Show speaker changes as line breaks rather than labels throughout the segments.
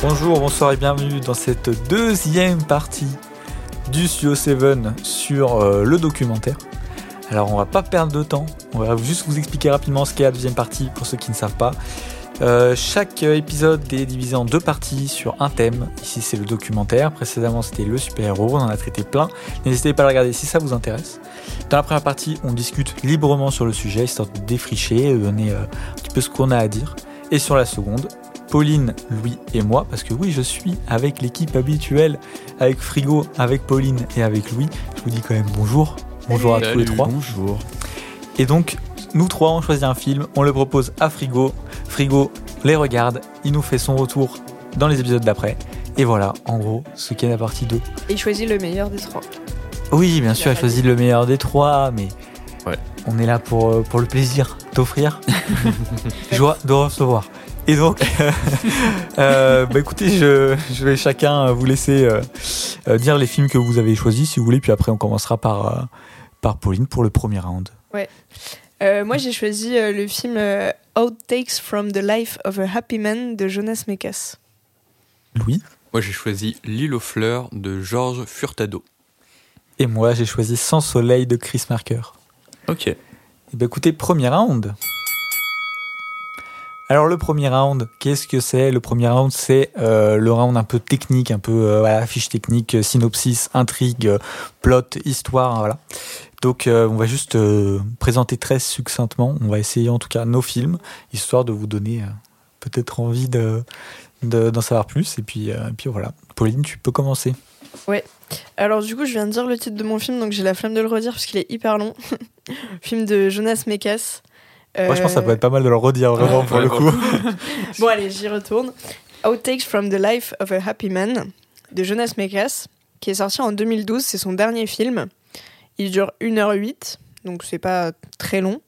Bonjour, bonsoir et bienvenue dans cette deuxième partie du Studio 7 sur euh, le documentaire. Alors on va pas perdre de temps, on va juste vous expliquer rapidement ce qu'est la deuxième partie pour ceux qui ne savent pas. Euh, chaque épisode est divisé en deux parties sur un thème. Ici c'est le documentaire, précédemment c'était le super-héros, on en a traité plein. N'hésitez pas à le regarder si ça vous intéresse. Dans la première partie, on discute librement sur le sujet, histoire de défricher, de donner euh, un petit peu ce qu'on a à dire. Et sur la seconde, Pauline, Louis et moi, parce que oui, je suis avec l'équipe habituelle, avec Frigo, avec Pauline et avec Louis. Je vous dis quand même bonjour. Bonjour à tous les trois.
Bonjour.
Et donc, nous trois, on choisit un film, on le propose à Frigo. Frigo les regarde, il nous fait son retour dans les épisodes d'après. Et voilà, en gros, ce qu'est la partie 2.
Et il choisit le meilleur des trois.
Oui, bien sûr, il choisit le meilleur des trois, mais
Ouais.
on est là pour, euh, pour le plaisir d'offrir, joie de recevoir. Et donc, euh, bah écoutez, je, je vais chacun vous laisser euh, euh, dire les films que vous avez choisis, si vous voulez, puis après on commencera par, euh, par Pauline pour le premier round.
Euh, moi, j'ai choisi euh, le film euh, Outtakes from the Life of a Happy Man de Jonas Mekas.
Louis
Moi, j'ai choisi L'île aux fleurs de Georges Furtado.
et moi, j'ai choisi Sans soleil de Chris Marker.
Ok.
Eh ben, écoutez, premier round. Alors le premier round, qu'est-ce que c'est? Le premier round, c'est euh, le round un peu technique, un peu euh, voilà, fiche technique, euh, synopsis, intrigue, euh, plot, histoire, hein, voilà. Donc on va juste présenter très succinctement, on va essayer en tout cas nos films, histoire de vous donner peut-être envie de de- d'en savoir plus. Et puis, et puis voilà. Pauline, tu peux commencer.
Alors du coup, je viens de dire le titre de mon film, donc j'ai la flemme de le redire parce qu'il est hyper long. film de Jonas Mekas.
Moi je pense que ça peut être pas mal de le redire vraiment pour le coup.
Bon allez, j'y retourne. Outtakes from the Life of a Happy Man de Jonas Mekas, qui est sorti en 2012, c'est son dernier film. Il dure 1h08, donc c'est pas très long.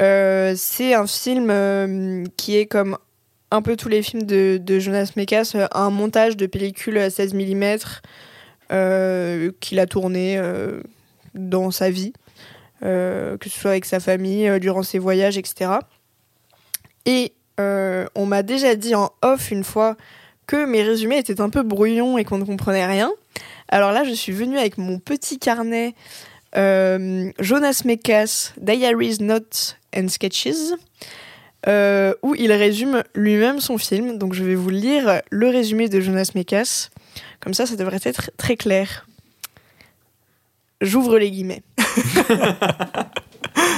Euh, c'est un film euh, qui est comme un peu tous les films de, de Jonas Mekas, euh, un montage de pellicule à 16 mm euh, qu'il a tourné euh, dans sa vie, euh, que ce soit avec sa famille, euh, durant ses voyages, etc. Et euh, on m'a déjà dit en off une fois que mes résumés étaient un peu brouillons et qu'on ne comprenait rien. Alors là, je suis venue avec mon petit carnet euh, Jonas Mekas Diaries, Notes and Sketches, euh, où il résume lui-même son film. Donc je vais vous lire le résumé de Jonas Mekas. Comme ça, ça devrait être très clair. J'ouvre les guillemets.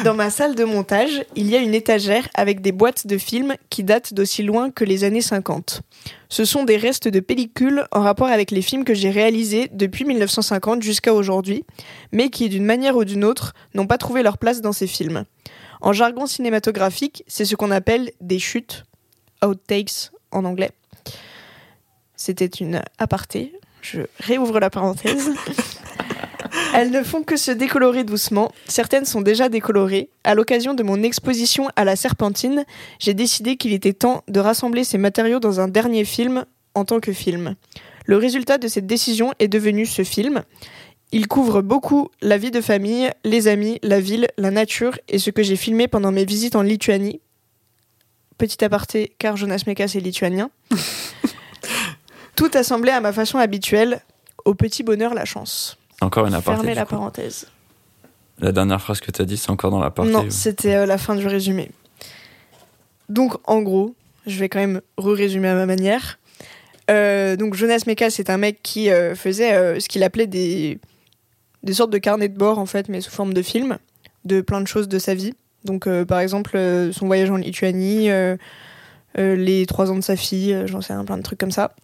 Dans ma salle de montage, il y a une étagère avec des boîtes de films qui datent d'aussi loin que les années 50. Ce sont des restes de pellicules en rapport avec les films que j'ai réalisés depuis 1950 jusqu'à aujourd'hui, mais qui, d'une manière ou d'une autre, n'ont pas trouvé leur place dans ces films. En jargon cinématographique, c'est ce qu'on appelle des chutes, outtakes en anglais. C'était une aparté, je réouvre la parenthèse. Elles ne font que se décolorer doucement. Certaines sont déjà décolorées. À l'occasion de mon exposition à la Serpentine, j'ai décidé qu'il était temps de rassembler ces matériaux dans un dernier film en tant que film. Le résultat de cette décision est devenu ce film. Il couvre beaucoup la vie de famille, les amis, la ville, la nature et ce que j'ai filmé pendant mes visites en Lituanie. Petit aparté, car Jonas Mekas est lituanien. Tout assemblé à ma façon habituelle, au petit bonheur la chance.
Encore une aparté.
Fermez la
coup.
parenthèse.
La dernière phrase que tu as dit, c'est encore dans l'aparté.
Non,
ou-
c'était euh, la fin du résumé. Donc, en gros, je vais quand même re-résumer à ma manière. Euh, donc, Jonas Mekas, c'est un mec qui euh, faisait ce qu'il appelait des, des sortes de carnets de bord, en fait, mais sous forme de film, de plein de choses de sa vie. Donc, par exemple, son voyage en Lituanie, les trois ans de sa fille, j'en sais rien, plein de trucs comme ça.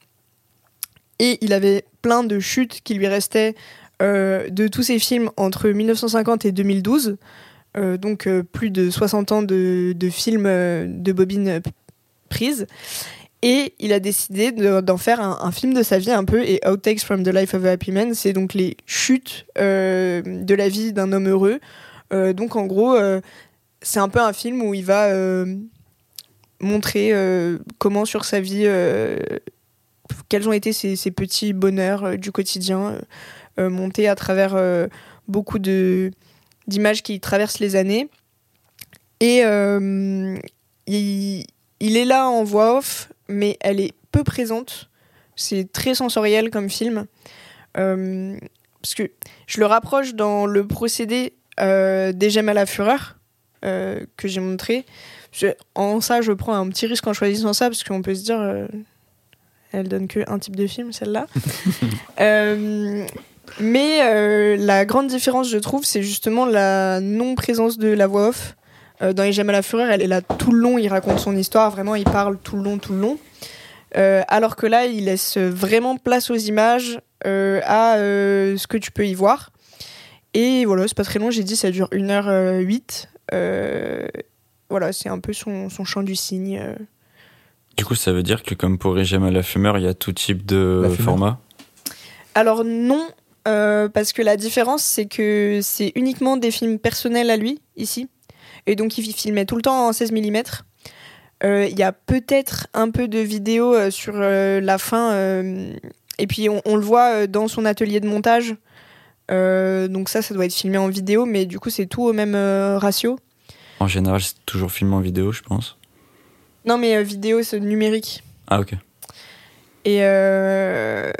Et il avait plein de chutes qui lui restaient euh, de tous ses films entre 1950 et 2012. Euh, donc euh, plus de 60 ans de, films de bobines prises. Et il a décidé de- d'en faire un, film de sa vie un peu. Et Outtakes from the Life of a Happy Man, c'est donc les chutes de la vie d'un homme heureux. Donc en gros, c'est un peu un film où il va montrer comment sur sa vie, quels ont été ses, petits bonheurs du quotidien, euh, montés à travers euh, beaucoup de d'images qui traversent les années. Et euh, il, il est là en voix off, mais elle est peu présente. C'est très sensoriel comme film. Euh, parce que je le rapproche dans le procédé euh, des gemmes à la fureur euh, que j'ai montré. Je- en ça, je prends un petit risque en choisissant ça parce qu'on peut se dire, elle donne que un type de film, celle-là. Mais euh, la grande différence, je trouve, c'est justement la non-présence de la voix off. Euh, dans Les Gemmes à la Fureur, elle est là tout le long, il raconte son histoire, vraiment, il parle tout le long, tout le long. Euh, alors que là, il laisse vraiment place aux images, euh, à euh, ce que tu peux y voir. Et voilà, c'est pas très long, j'ai dit, ça dure 1h08. Euh, voilà, c'est un peu son, son chant du cygne. euh.
Du coup, ça veut dire que comme pour Régime à la fumeur, il y a tout type de format?
Alors non, euh, parce que la différence, c'est que c'est uniquement des films personnels à lui, ici. Et donc, il filmait tout le temps en 16 mm. Il y a peut-être un peu de vidéo euh, sur euh, la fin. euh, et puis, on, on le voit euh, dans son atelier de montage. Euh, donc ça, ça doit être filmé en vidéo, mais du coup, c'est tout au même euh, ratio.
En général, c'est toujours filmé en vidéo, je pense.
Non, mais euh, vidéo, c'est numérique.
Ah, ok.
Et euh,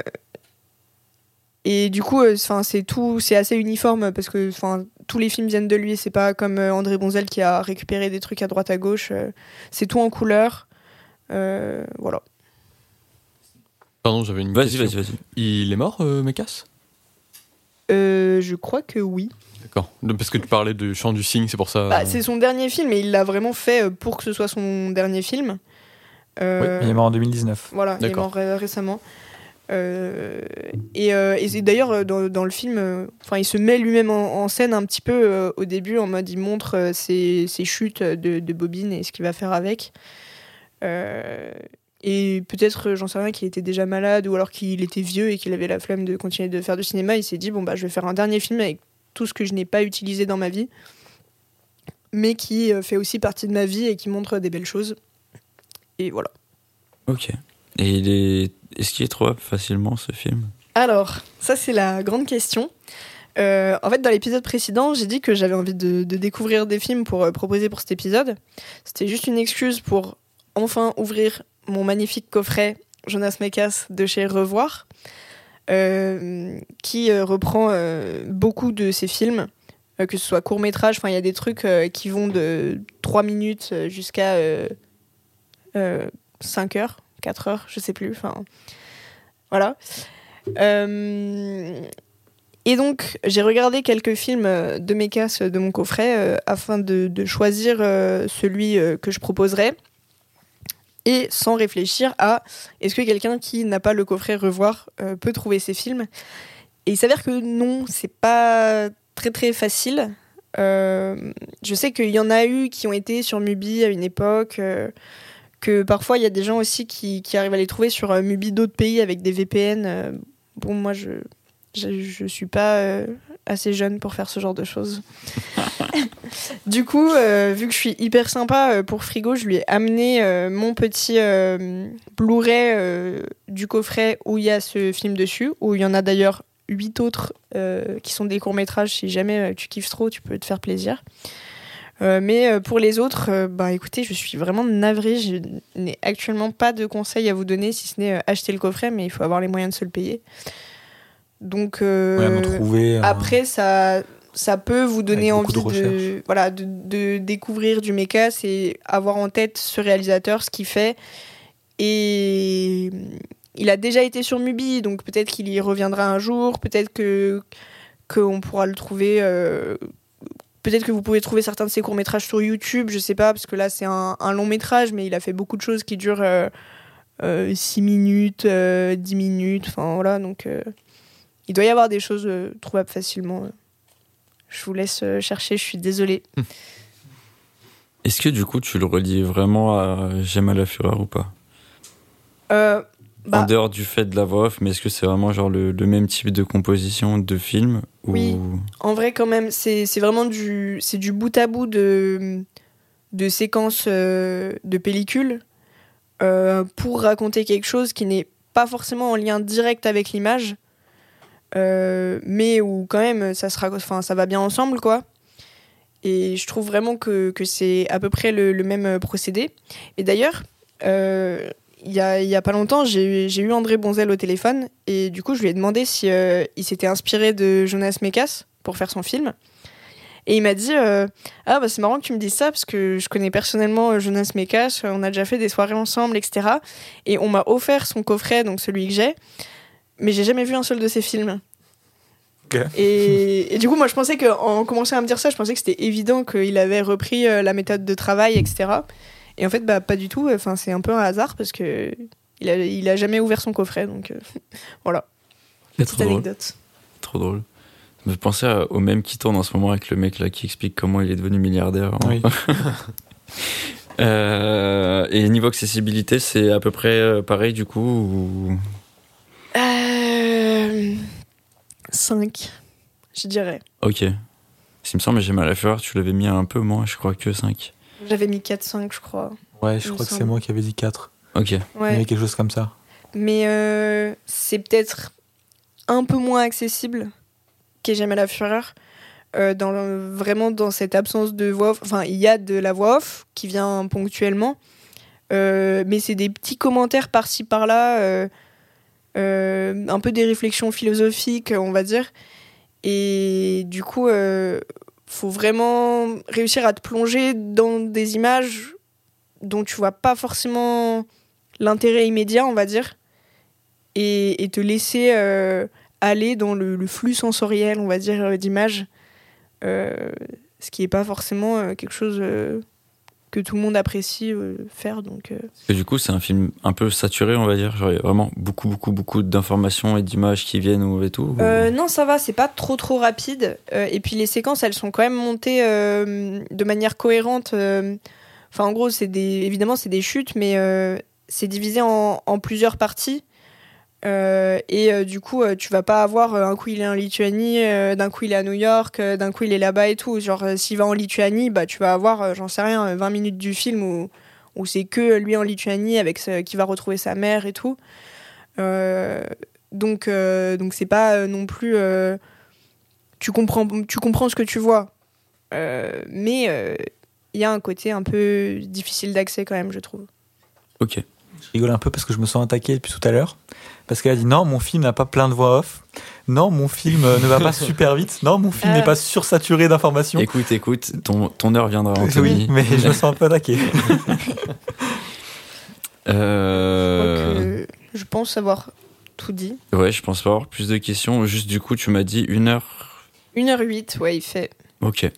et du coup, euh, enfin c'est tout, c'est assez uniforme parce que enfin tous les films viennent de lui. C'est pas comme euh, André Bonzel qui a récupéré des trucs à droite à gauche. euh, c'est tout en couleur. Euh, voilà.
Pardon, j'avais une
Vas-y,
question.
vas-y, vas-y.
Il est mort, euh, Mekas?
Euh, je crois que oui.
D'accord. Parce que tu parlais de Chant du Cygne, c'est pour ça.
Bah, c'est son dernier film et il l'a vraiment fait pour que ce soit son dernier film. Euh,
Il est mort en 2019.
Voilà, il est
D'accord.
mort ré- récemment. Euh, et euh, d'ailleurs euh, dans, le film, il se met lui-même en, scène un petit peu au début en mode il montre ses, chutes de, de bobine et ce qu'il va faire avec. Et peut-être, j'en sais rien, qu'il était déjà malade ou alors qu'il était vieux et qu'il avait la flemme de continuer de faire du cinéma. Il s'est dit bon bah je vais faire un dernier film avec tout ce que je n'ai pas utilisé dans ma vie, mais qui fait aussi partie de ma vie et qui montre des belles choses. Et voilà.
Ok. Et il est... est-ce qu'il est trouvable facilement, ce film?
Alors, ça c'est la grande question. Euh, en fait, dans l'épisode précédent, j'ai dit que j'avais envie de, découvrir des films pour euh, proposer pour cet épisode. C'était juste une excuse pour enfin ouvrir mon magnifique coffret Jonas Mekas de chez Revoir, euh, qui reprend beaucoup de ses films, que ce soit court métrage. Enfin, il y a des trucs qui vont de 3 minutes jusqu'à euh, euh, 5 heures, 4 heures, je sais plus. Enfin, voilà. Euh, et donc, j'ai regardé quelques films euh, de Mekas euh, de mon coffret euh, afin de, choisir celui que je proposerais. Et sans réfléchir à est-ce que quelqu'un qui n'a pas le coffret revoir peut trouver ces films? Et il s'avère que non, c'est pas très très facile. Je sais qu'il y en a eu qui ont été sur Mubi à une époque. Que parfois il y a des gens aussi qui, qui arrivent à les trouver sur euh, Mubi d'autres pays avec des VPN. euh, bon, moi je, je, je suis pas euh, assez jeune pour faire ce genre de choses. du coup, euh, vu que je suis hyper sympa pour Frigo, je lui ai amené mon petit Blu-ray du coffret où il y a ce film dessus, où il y en a d'ailleurs huit autres qui sont des courts-métrages. Si jamais tu kiffes trop, tu peux te faire plaisir. Euh, mais euh, pour les autres, euh, bah écoutez, je suis vraiment navrée. Je n'ai actuellement pas de conseils à vous donner, si ce n'est euh, acheter le coffret, mais il faut avoir les moyens de se le payer. Donc
trouver.
après, ça, ça peut vous donner envie
de
voilà, de, de découvrir du méca, c'est avoir en tête ce réalisateur, ce qu'il fait. Et il a déjà été sur Mubi, donc peut-être qu'il y reviendra un jour, peut-être que qu'on pourra le trouver. Euh, Peut-être que vous pouvez trouver certains de ses courts-métrages sur YouTube, je sais pas, parce que là c'est un, un long métrage, mais il a fait beaucoup de choses qui durent 6 minutes, euh, 10 minutes, enfin voilà, donc euh, il doit y avoir des choses euh, trouvables facilement. euh. Je vous laisse euh, chercher, je suis désolée.
Est-ce que du coup, tu le relies vraiment à J'aime à la fureur ou pas?
Euh, bah,
En dehors du fait de la voix off, mais est-ce que c'est vraiment genre le, le même type de composition de film? Ou...
Oui. En vrai, quand même, c'est vraiment du, du bout à bout de, de séquences euh, de pellicules euh, pour raconter quelque chose qui n'est pas forcément en lien direct avec l'image, euh, mais où quand même ça, sera, ça va bien ensemble, quoi. Et je trouve vraiment que, que c'est à peu près le, même procédé. Et d'ailleurs, il y a, il y a pas longtemps, j'ai eu- André Bonzel au téléphone et du coup, je lui ai demandé si euh, il s'était inspiré de Jonas Mekas pour faire son film. Et il m'a dit euh, Ah, bah c'est marrant que tu me dises ça parce que je connais personnellement euh, Jonas Mekas, on a déjà fait des soirées ensemble, etc. Et on m'a offert son coffret, donc celui que j'ai, mais j'ai jamais vu un seul de ses films. Et, et du coup, moi, je pensais qu'en commençant à me dire ça, je pensais que c'était évident qu'il avait repris la méthode de travail, etc. Et en fait, bah, pas du tout. Enfin, c'est un peu un hasard parce que il a, il a jamais ouvert son coffret. Donc euh, voilà,
C'est
petite
trop drôle.
anecdote.
Trop drôle. Ça me fait penser à- au même qui tourne en ce moment avec le mec là qui explique comment il est devenu milliardaire.
Oui.
Euh, et niveau accessibilité, c'est à peu près euh, pareil du coup ou...
Euh, 5, je dirais.
Ok. S'il me semble, j'ai mal à faire, tu l'avais mis un peu moins, je crois que 5.
J'avais mis 4-5, je crois.
Ouais, je crois que c'est moi qui avais dit 4.
Ok.
Il y avait quelque chose comme ça.
Mais euh, c'est peut-être un peu moins accessible qu'est J'aime à la fureur. Euh, dans le- vraiment dans cette absence de voix off. Enfin, il y a de la voix off qui vient ponctuellement. Euh, mais c'est des petits commentaires par-ci par-là. euh, euh, un peu des réflexions philosophiques, on va dire. Et du coup, euh, faut vraiment réussir à te plonger dans des images dont tu vois pas forcément l'intérêt immédiat, on va dire, et, te laisser euh, aller dans le, flux sensoriel, on va dire, d'images, euh, ce qui n'est pas forcément euh, quelque chose que tout le monde apprécie euh, faire. Donc, euh,
Et du coup, c'est un film un peu saturé, on va dire. Genre, il y a vraiment beaucoup, beaucoup, beaucoup d'informations et d'images qui viennent ou et tout. ou-
Euh, non, ça va, c'est pas trop trop rapide. Euh, et puis les séquences, elles sont quand même montées euh, de manière cohérente. Enfin, en gros, c'est des, évidemment, c'est des chutes, mais c'est divisé en, en plusieurs parties. Euh, et euh, du coup, euh, tu vas pas avoir euh, un coup il est en Lituanie, d'un coup il est à New York, d'un coup il est là-bas et tout. Genre, s'il va en Lituanie, bah, tu vas avoir, j'en sais rien, euh, 20 minutes du film où, où c'est que lui en Lituanie avec qui va retrouver sa mère et tout. Donc, donc c'est pas non plus. tu, comprends, tu comprends ce que tu vois. Mais il y a un côté un peu difficile d'accès quand même, je trouve.
Ok.
Je rigole un peu parce que je me sens attaqué depuis tout à l'heure. Parce qu'elle a dit non, mon film n'a pas plein de voix off. Non, mon film euh, ne va pas super vite. Non, mon film n'est pas sursaturé d'informations.
Écoute, écoute, ton, ton heure viendra,
Oui,
Anthony.
mais je me sens un peu attaqué.
Euh,
euh, je pense avoir tout dit.
Ouais, je pense pas avoir plus de questions. Juste du coup, tu m'as dit une heure.
1h08, ouais, il fait.
Ok.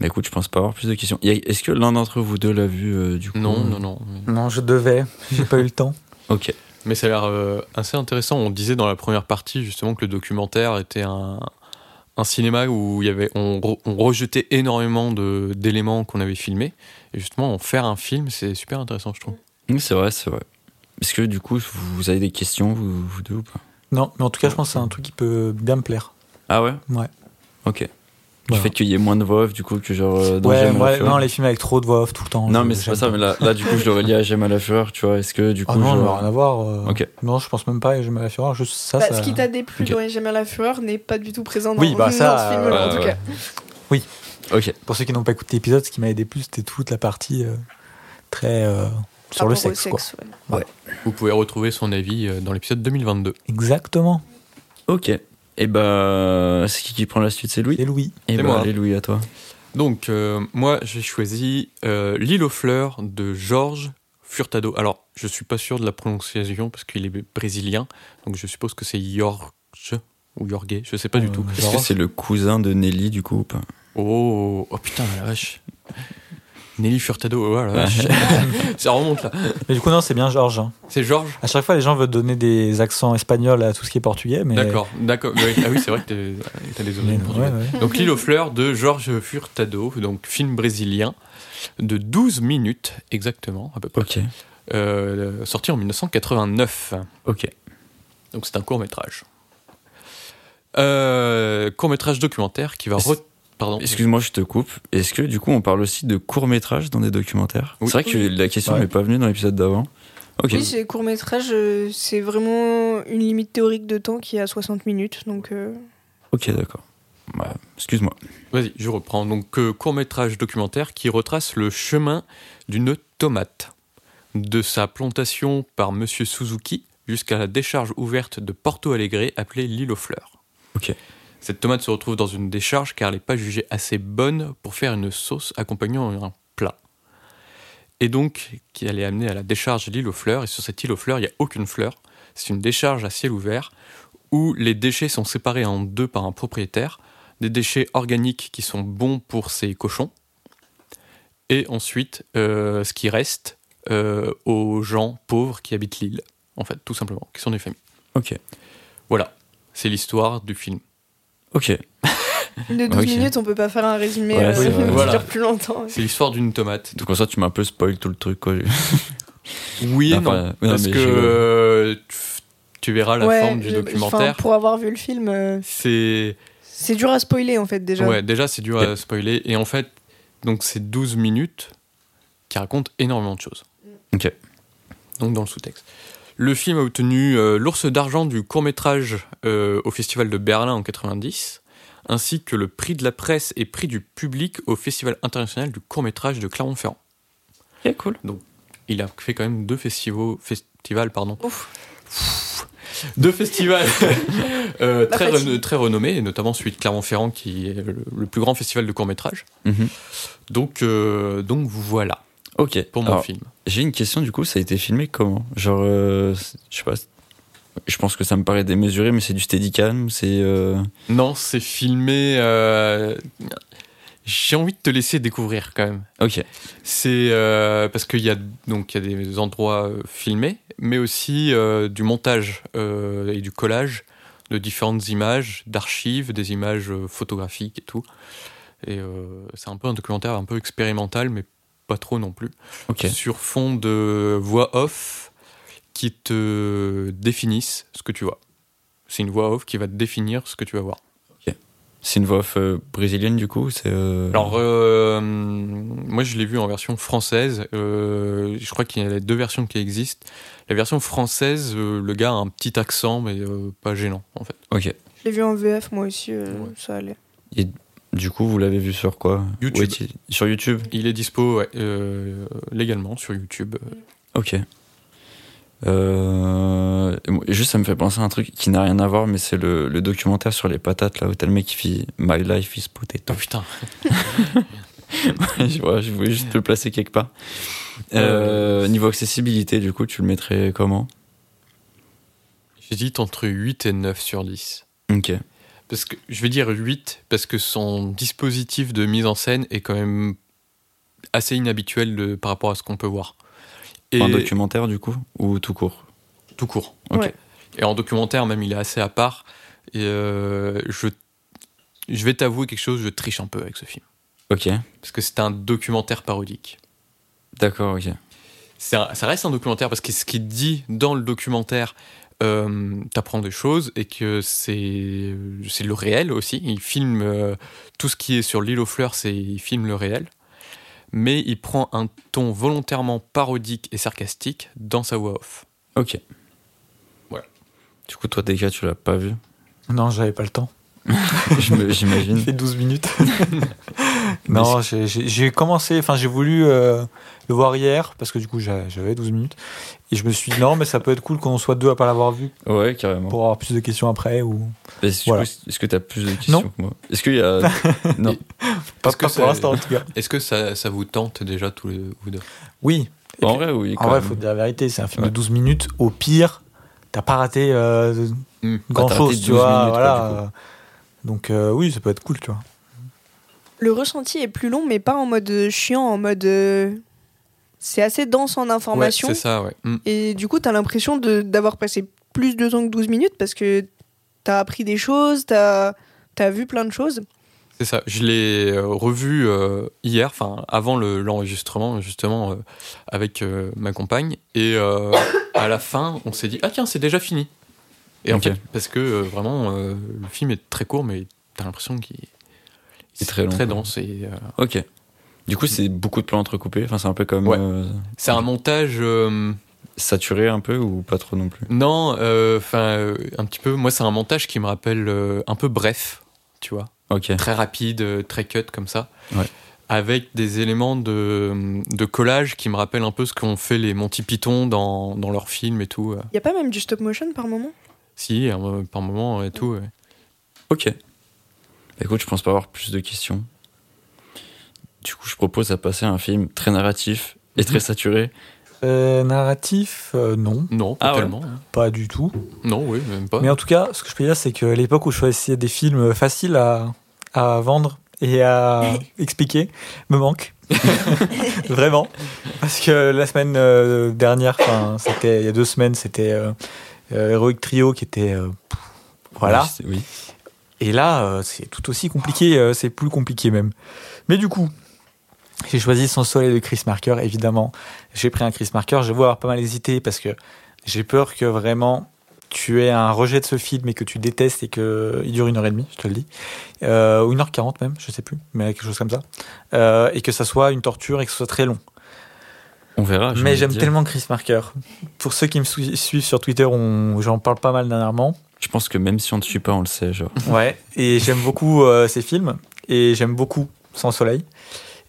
Bah écoute, je pense pas avoir plus de questions. Est-ce que l'un d'entre vous deux l'a vu euh, du coup
Non, non, non.
Non, je devais. J'ai pas eu le temps.
Ok.
Mais ça a l'air euh, assez intéressant. On disait dans la première partie justement que le documentaire était un, un cinéma où il y avait, on, re- on rejetait énormément de- d'éléments qu'on avait filmés. Et justement, en faire un film, c'est super intéressant, je trouve.
Oui, c'est vrai, c'est vrai. Est-ce que du coup, vous avez des questions, vous, vous deux ou pas?
Non, mais en tout cas, je pense que c'est un truc qui peut bien me plaire.
Ah ouais?
Ouais.
Ok.
Voilà.
Du fait qu'il y ait moins de voix off, du coup, que genre. euh, dans
Ouais,
J'aime
moi,
la fureur.
non, les films avec trop de voix off tout le temps.
Non,
je-
mais c'est pas ça. Mais là, là, du coup, je l'aurais lié à J'aime à la fureur, tu vois. Est-ce que du coup.
Ah non,
je-
rien à voir. euh,
Ok.
Non, je pense même pas. J'aime la fureur. Juste ça,
Bah,
ça...
Ce qui t'a déplu
Ok.
dans J'aime à la fureur n'est pas du tout présent dans,
Oui, bah,
dans
ça,
ce film-là,
euh,
en tout
ouais,
cas.
Ok.
Pour ceux qui n'ont pas écouté l'épisode, ce qui m'avait déplu, c'était toute la partie euh, très euh, sur le sexe, quoi.
ouais.
Vous pouvez retrouver son avis euh, dans l'épisode 2022.
Exactement.
Ok. Et bah. C'est qui qui prend la suite? C'est Louis?
Et Louis.
Et
C'est
bah,
moi.
allez, Louis, à toi.
Donc, euh, moi, j'ai choisi euh, L'île aux fleurs de Georges Furtado. Alors, je suis pas sûr de la prononciation parce qu'il est brésilien, donc je suppose que c'est Jorge ou Jorge, je sais pas du
Euh,
tout.
Est-ce que c'est le cousin de Nelly, du coup, ou pas?
Oh, oh putain, la vache. Nelly Furtado, oh vache. Ça remonte là.
Mais du coup, non, c'est bien Georges. hein.
C'est Georges?
À chaque fois, les gens veulent donner des accents espagnols à tout ce qui est portugais, mais.
D'accord, d'accord. Oui, Ah oui, c'est vrai que t'as des origines portugaises.
ouais.
Donc L'île aux fleurs de Georges Furtado, donc film brésilien de 12 minutes exactement, à peu près.
Ok.
Euh, sorti en 1989.
Ok.
Donc c'est un court métrage. Euh, court métrage documentaire qui va... Pardon.
Excuse-moi, je te coupe. Est-ce que du coup, on parle aussi de courts-métrages dans des documentaires?
Oui.
C'est vrai que
Oui.
la question
Ouais.
n'est pas venue dans l'épisode d'avant. Ok.
Oui, c'est court métrage, c'est vraiment une limite théorique de temps qui est à 60 minutes. Donc, euh,
Ok, d'accord. Bah, Excuse-moi.
Vas-y, je reprends. Donc court métrage documentaire qui retrace le chemin d'une tomate. de sa plantation par Monsieur Suzuki jusqu'à la décharge ouverte de Porto Alegre appelée l'île aux fleurs.
Ok.
Cette tomate se retrouve dans une décharge car elle n'est pas jugée assez bonne pour faire une sauce accompagnant un plat. Et donc, elle est amenée à la décharge de l'île aux fleurs, et sur cette île aux fleurs, il n'y a aucune fleur. C'est une décharge à ciel ouvert où les déchets sont séparés en deux par un propriétaire. Des déchets organiques qui sont bons pour ses cochons, et ensuite euh, ce qui reste euh, aux gens pauvres qui habitent l'île, en fait, tout simplement, qui sont des familles.
Ok.
Voilà, c'est l'histoire du film.
Ok.
De 12
Ok.
minutes, on peut pas faire un résumé
Ouais,
euh,
Voilà.
dure plus longtemps.
C'est l'histoire d'une tomate.
Donc en ça, tu m'as un peu spoil tout le truc, quoi.
Oui non,
non,
parce que
je-
euh, tu- verras la
Ouais,
forme du
je-
documentaire.
enfin, pour avoir vu le film, euh,
C'est
c'est dur à spoiler en fait déjà.
ouais, déjà c'est dur à spoiler et en fait donc c'est 12 minutes qui racontent énormément de choses.
Ok.
Donc dans le sous-texte. Le film a obtenu euh, l'ours d'argent du court-métrage euh, au festival de Berlin en 90 ainsi que le prix de la presse et prix du public au festival international du court-métrage de Clermont-Ferrand.
Ok, cool.
Il a fait quand même deux festivals festivals pardon.
Ouf.
Deux festivals euh, très, très renommés, et notamment celui de Clermont-Ferrand qui est le, le plus grand festival de court-métrage.
Mhm.
Donc, euh, donc voilà
Ok.
pour mon
Alors,
film.
J'ai une question du coup, ça a été filmé comment? Genre, euh, je sais pas. Je pense que ça me paraît démesuré, mais c'est du steadicam, c'est. euh,
Non, c'est filmé. euh, J'ai envie de te laisser découvrir quand même.
Ok.
C'est parce qu'il y a donc il y a des endroits filmés, mais aussi du montage et du collage de différentes images, d'archives, des images photographiques et tout. Et euh, c'est un peu un documentaire un peu expérimental, mais pas trop non plus. Sur fond de voix off qui te définissent ce que tu vois. C'est une voix off qui va te définir ce que tu vas voir.
C'est une voix off euh, brésilienne du coup C'est. euh,
Alors, euh, moi, je l'ai vu en version française. Euh, je crois qu'il y a deux versions qui existent. La version française, euh, le gars a un petit accent, mais euh, pas gênant, en fait.
Ok.
Je l'ai vu en VF moi aussi, euh,
Ouais.
ça allait.
Du coup, vous l'avez vu sur quoi?
YouTube.
Sur YouTube?
Il est dispo ouais, euh, légalement sur YouTube.
Ok. Euh, juste, ça me fait penser à un truc qui n'a rien à voir, mais c'est le, le documentaire sur les patates, là, où t'as le mec qui fait My Life is Potato.
Oh putain.
je voulais juste le placer quelque part. Euh, niveau accessibilité, du coup, tu le mettrais comment?
J'hésite entre 8 et 9 sur 10.
Ok.
Parce que, je vais dire 8 parce que son dispositif de mise en scène est quand même assez inhabituel de, par rapport à ce qu'on peut voir. Et
Un documentaire, du coup Ou tout court?
Tout court.
Ok.
Ouais.
Et en documentaire, même, il est assez à part. Et euh, je, je vais t'avouer quelque chose, je triche un peu avec ce film.
Ok.
Parce que c'est un documentaire parodique.
D'accord, ok.
Un- ça reste un documentaire parce que ce qu'il dit dans le documentaire, euh, t'apprends des choses et que c'est c'est le réel aussi. Il filme euh, tout ce qui est sur l'île aux fleurs, c'est il filme le réel. Mais il prend un ton volontairement parodique et sarcastique dans sa voix off.
Ok.
Voilà.
Du coup, toi, Deka, tu l'as pas vu?
Non, j'avais pas le temps.
Me-
Il
J'imagine.
fait 12 minutes. non, j'ai- commencé, enfin j'ai voulu euh, le voir hier parce que du coup j'a- j'avais 12 minutes et je me suis dit non mais ça peut être cool qu'on soit deux à pas l'avoir vu
Ouais, carrément.
pour avoir plus de questions après ou
Est-ce
Voilà.
que tu as plus de questions
Non.
que moi? Est-ce qu'il y a. non.
pas,
que
pas pour l'instant en tout cas.
Est-ce que ça, ça vous tente déjà tous les vous deux?
Oui. Et
En
puis-
vrai, oui.
en
quand
vrai,
même.
faut dire la vérité, c'est un film
Ouais.
de 12 minutes. Au pire, t'as pas raté euh,
Hmm.
grand chose,
raté
tu
12
vois.
minutes,
voilà. Donc euh, oui, ça peut être cool, tu vois.
Le ressenti est plus long, mais pas en mode euh, chiant, en mode. euh, C'est assez dense en
Ouais,
information.
c'est ça, ouais. Hmm.
et du coup, t'as l'impression de- d'avoir passé plus de temps que 12 minutes parce que t'as appris des choses, t'as as vu plein de choses.
C'est ça. Je l'ai euh, revu euh, hier, enfin avant le- l'enregistrement justement euh, avec euh, ma compagne, et euh, à la fin, on s'est dit ah tiens c'est déjà fini. Et en fait, parce que euh, vraiment euh, le film est très court, mais t'as l'impression qu'il
C'est très long, quoi.
dense et euh,
Ok. Du coup, c'est beaucoup de plans entrecoupés. Enfin, c'est un peu comme.
Ouais.
euh,
c'est un montage. euh,
saturé un peu ou pas trop non plus?
Non, enfin euh, un petit peu. Moi, c'est un montage qui me rappelle euh, un peu bref, tu vois.
Ok.
très rapide, très cut comme ça.
Ouais.
avec des éléments de, de collage qui me rappellent un peu ce qu'ont fait les Monty Python dans, dans leurs films et tout.
Il y a pas même du stop motion par moment?
Si, euh, par moment et tout. ouais.
Ok. Bah, écoute, je pense pas avoir plus de questions. Du coup, je propose à passer à un film très narratif et très saturé.
Euh, narratif, euh, non,
Non, pas
Ah
tellement. hein.
pas du tout.
Non, oui, même pas.
Mais en tout cas, ce que je peux dire, c'est qu'à l'époque où je choisissais des films faciles à, à vendre et à expliquer, me manque. Vraiment. Parce que la semaine euh, dernière, enfin, c'était il y a deux semaines, c'était euh, Heroic Trio qui était. euh, pff, voilà.
Oui.
Et là, euh, c'est tout aussi compliqué, euh, c'est plus compliqué même. Mais du coup, j'ai choisi Sans Soleil de Chris Marker, évidemment. J'ai pris un Chris Marker, je vais avoir pas mal hésité parce que j'ai peur que vraiment tu aies un rejet de ce film et que tu détestes et qu'il dure une heure et demie, je te le dis. Euh, ou une heure quarante même, je sais plus, mais quelque chose comme ça. Euh, et que ça soit une torture et que ce soit très long.
On verra.
mais j'aime tellement Chris Marker. Pour ceux qui me suivent sur Twitter, j'en parle pas mal dernièrement.
Je pense que même si on ne suit pas, on le sait. Genre.
Ouais, et j'aime beaucoup euh, ces films, et j'aime beaucoup Sans Soleil.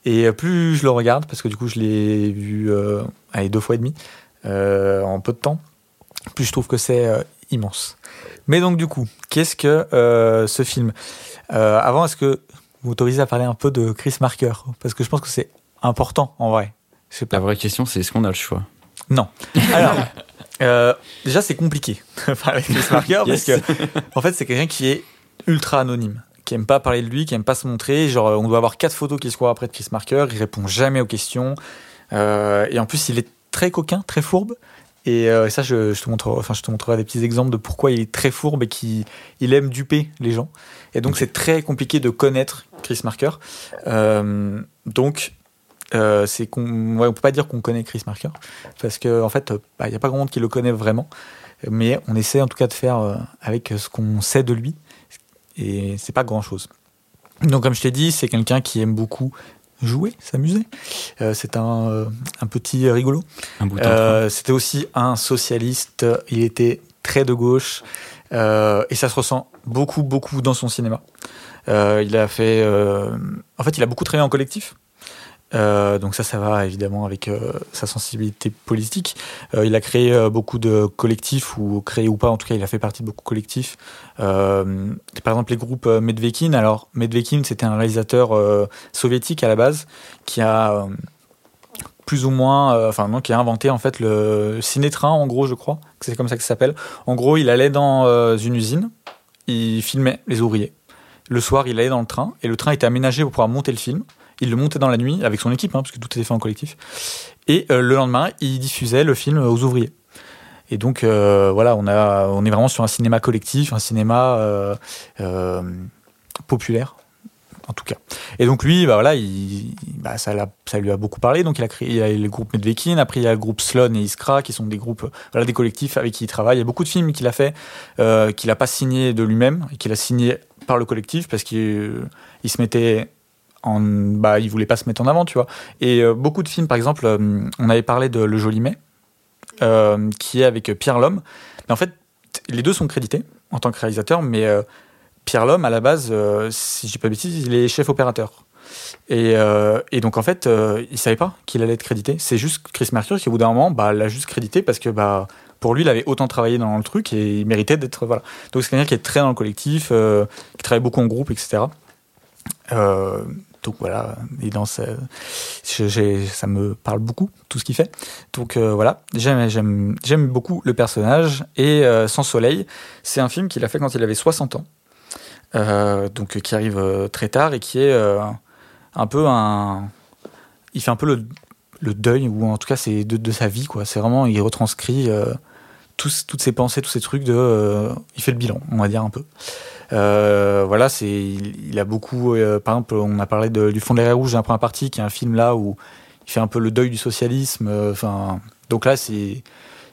Et euh, plus je le regarde, parce que du coup je l'ai vu euh, allez, deux fois et demi euh, en peu de temps, plus je trouve que c'est immense. Mais donc du coup, qu'est-ce que ce film? Avant, est-ce que vous m'autorisez à parler un peu de Chris Marker? Parce que je pense que c'est important en vrai. Pas.
La vraie question, c'est est-ce qu'on a le choix?
Non. Alors, euh, déjà, c'est compliqué parler de Chris Marker parce
Yes.
que, en fait, c'est quelqu'un qui est ultra anonyme, qui aime pas parler de lui, qui aime pas se montrer. Genre, on doit avoir quatre photos qui se croient après de Chris Marker. Il répond jamais aux questions. Euh, et en plus, il est très coquin, très fourbe. Et euh, ça, je, je te montrerai, enfin, je te montrerai des petits exemples de pourquoi il est très fourbe et qu'il il aime duper les gens. Et donc, c'est très compliqué de connaître Chris Marker. Euh, donc, euh, c'est qu'on, ouais, on peut pas dire qu'on connaît Chris Marker parce que en fait, il n'y a pas grand monde qui le connaît vraiment. Mais on essaie en tout cas de faire euh, avec ce qu'on sait de lui. Et c'est pas grand chose. Donc, comme je t'ai dit, c'est quelqu'un qui aime beaucoup jouer, s'amuser. Euh, c'est un, euh, un petit rigolo. Euh, C'était aussi un socialiste. Il était très de gauche. Euh, et ça se ressent beaucoup, beaucoup dans son cinéma. Euh, il a fait. euh, en fait, il a beaucoup travaillé en collectif. Euh, donc ça, ça va évidemment avec euh, sa sensibilité politique. Euh, il a créé beaucoup de collectifs, ou créé ou pas, en tout cas, il a fait partie de beaucoup de collectifs. Par exemple, les groupes Medvekin. Alors, Medvekin, c'était un réalisateur soviétique à la base qui a plus ou moins, enfin non, qui a inventé en fait le ciné-train, en gros, je crois, c'est comme ça que ça s'appelle. En gros, il allait dans une usine, il filmait les ouvriers. Le soir, il allait dans le train et le train était aménagé pour pouvoir monter le film. Il le montait dans la nuit avec son équipe, hein, parce que tout était fait en collectif. Et euh, le lendemain, il diffusait le film aux ouvriers. Et donc euh, voilà, on est vraiment sur un cinéma collectif, un cinéma euh, populaire, en tout cas. Et donc lui, bah voilà, il, bah ça, lui a beaucoup parlé. Donc il a créé il a le groupe Medvekin. Après il y a le groupe Slon et Iskra, qui sont des groupes, voilà, des collectifs avec qui il travaille. Il y a beaucoup de films qu'il a fait, qu'il a pas signé de lui-même et qu'il a signé par le collectif parce qu'il il se mettait en, bah, il voulait pas se mettre en avant, tu vois. Et euh, beaucoup de films, par exemple, euh, on avait parlé de Le Joli Mai, euh, qui est avec Pierre Lhomme. Mais en fait, les deux sont crédités en tant que réalisateur, mais Pierre Lhomme, à la base, si je dis pas de bêtises, il est chef opérateur. Et, donc, en fait, il savait pas qu'il allait être crédité. C'est juste Chris Mercury qui, au bout d'un moment, bah, l'a juste crédité parce que bah, pour lui, il avait autant travaillé dans le truc et il méritait d'être. Donc, c'est quelqu'un qui est très dans le collectif, qui travaille beaucoup en groupe, etc. donc voilà, et j'ai- ça me parle beaucoup tout ce qu'il fait. Donc euh, voilà, j'aime beaucoup le personnage et euh, Sans Soleil, c'est un film qu'il a fait quand il avait 60 ans, euh, donc euh, qui arrive euh, très tard et qui est euh, un peu un, il fait un peu le, deuil ou en tout cas c'est de, sa vie quoi. C'est vraiment il retranscrit euh, toutes ses pensées, tous ces trucs de, euh, il fait le bilan, on va dire un peu. Euh, voilà, c'est, il, a beaucoup. euh, par exemple, on a parlé de- du Fond de l'air rouge, un première partie, qui est un film là où il fait un peu le deuil du socialisme. euh, Enfin, donc là, c'est,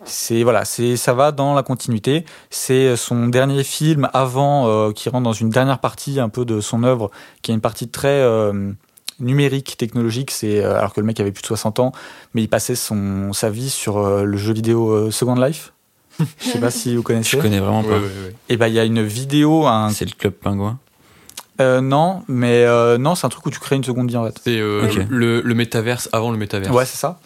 c'est voilà, c'est, ça va dans la continuité. C'est son dernier film avant, qui rentre dans une dernière partie un peu de son œuvre, qui est une partie très numérique, technologique. C'est alors que le mec avait plus de 60 ans, mais il passait son sa vie sur le jeu vidéo Second Life. Je sais pas si vous connaissez.
Je connais vraiment
Ouais,
pas.
ouais, ouais.
Et ben il y a une vidéo, un
C'est le club pingouin.
Euh, non, mais euh, non, c'est un truc où tu crées une seconde vie en fait.
C'est euh, le, le métaverse avant le métaverse.
Ouais, c'est ça.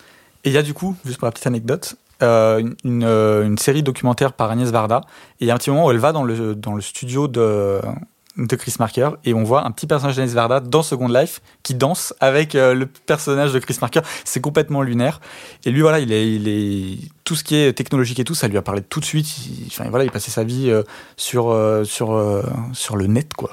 Et il y a du coup, juste pour la petite anecdote, une série documentaire par Agnès Varda. Et il y a un petit moment où elle va dans le, dans le studio de, de Chris Marker et on voit un petit personnage d'Agnès Varda dans Second Life qui danse avec euh, le personnage de Chris Marker. C'est complètement lunaire. Et lui, voilà, il est, il est tout ce qui est technologique et tout, ça lui a parlé tout de suite. Il, enfin, voilà, il passait sa vie euh, sur, euh, sur, euh, sur le net, quoi.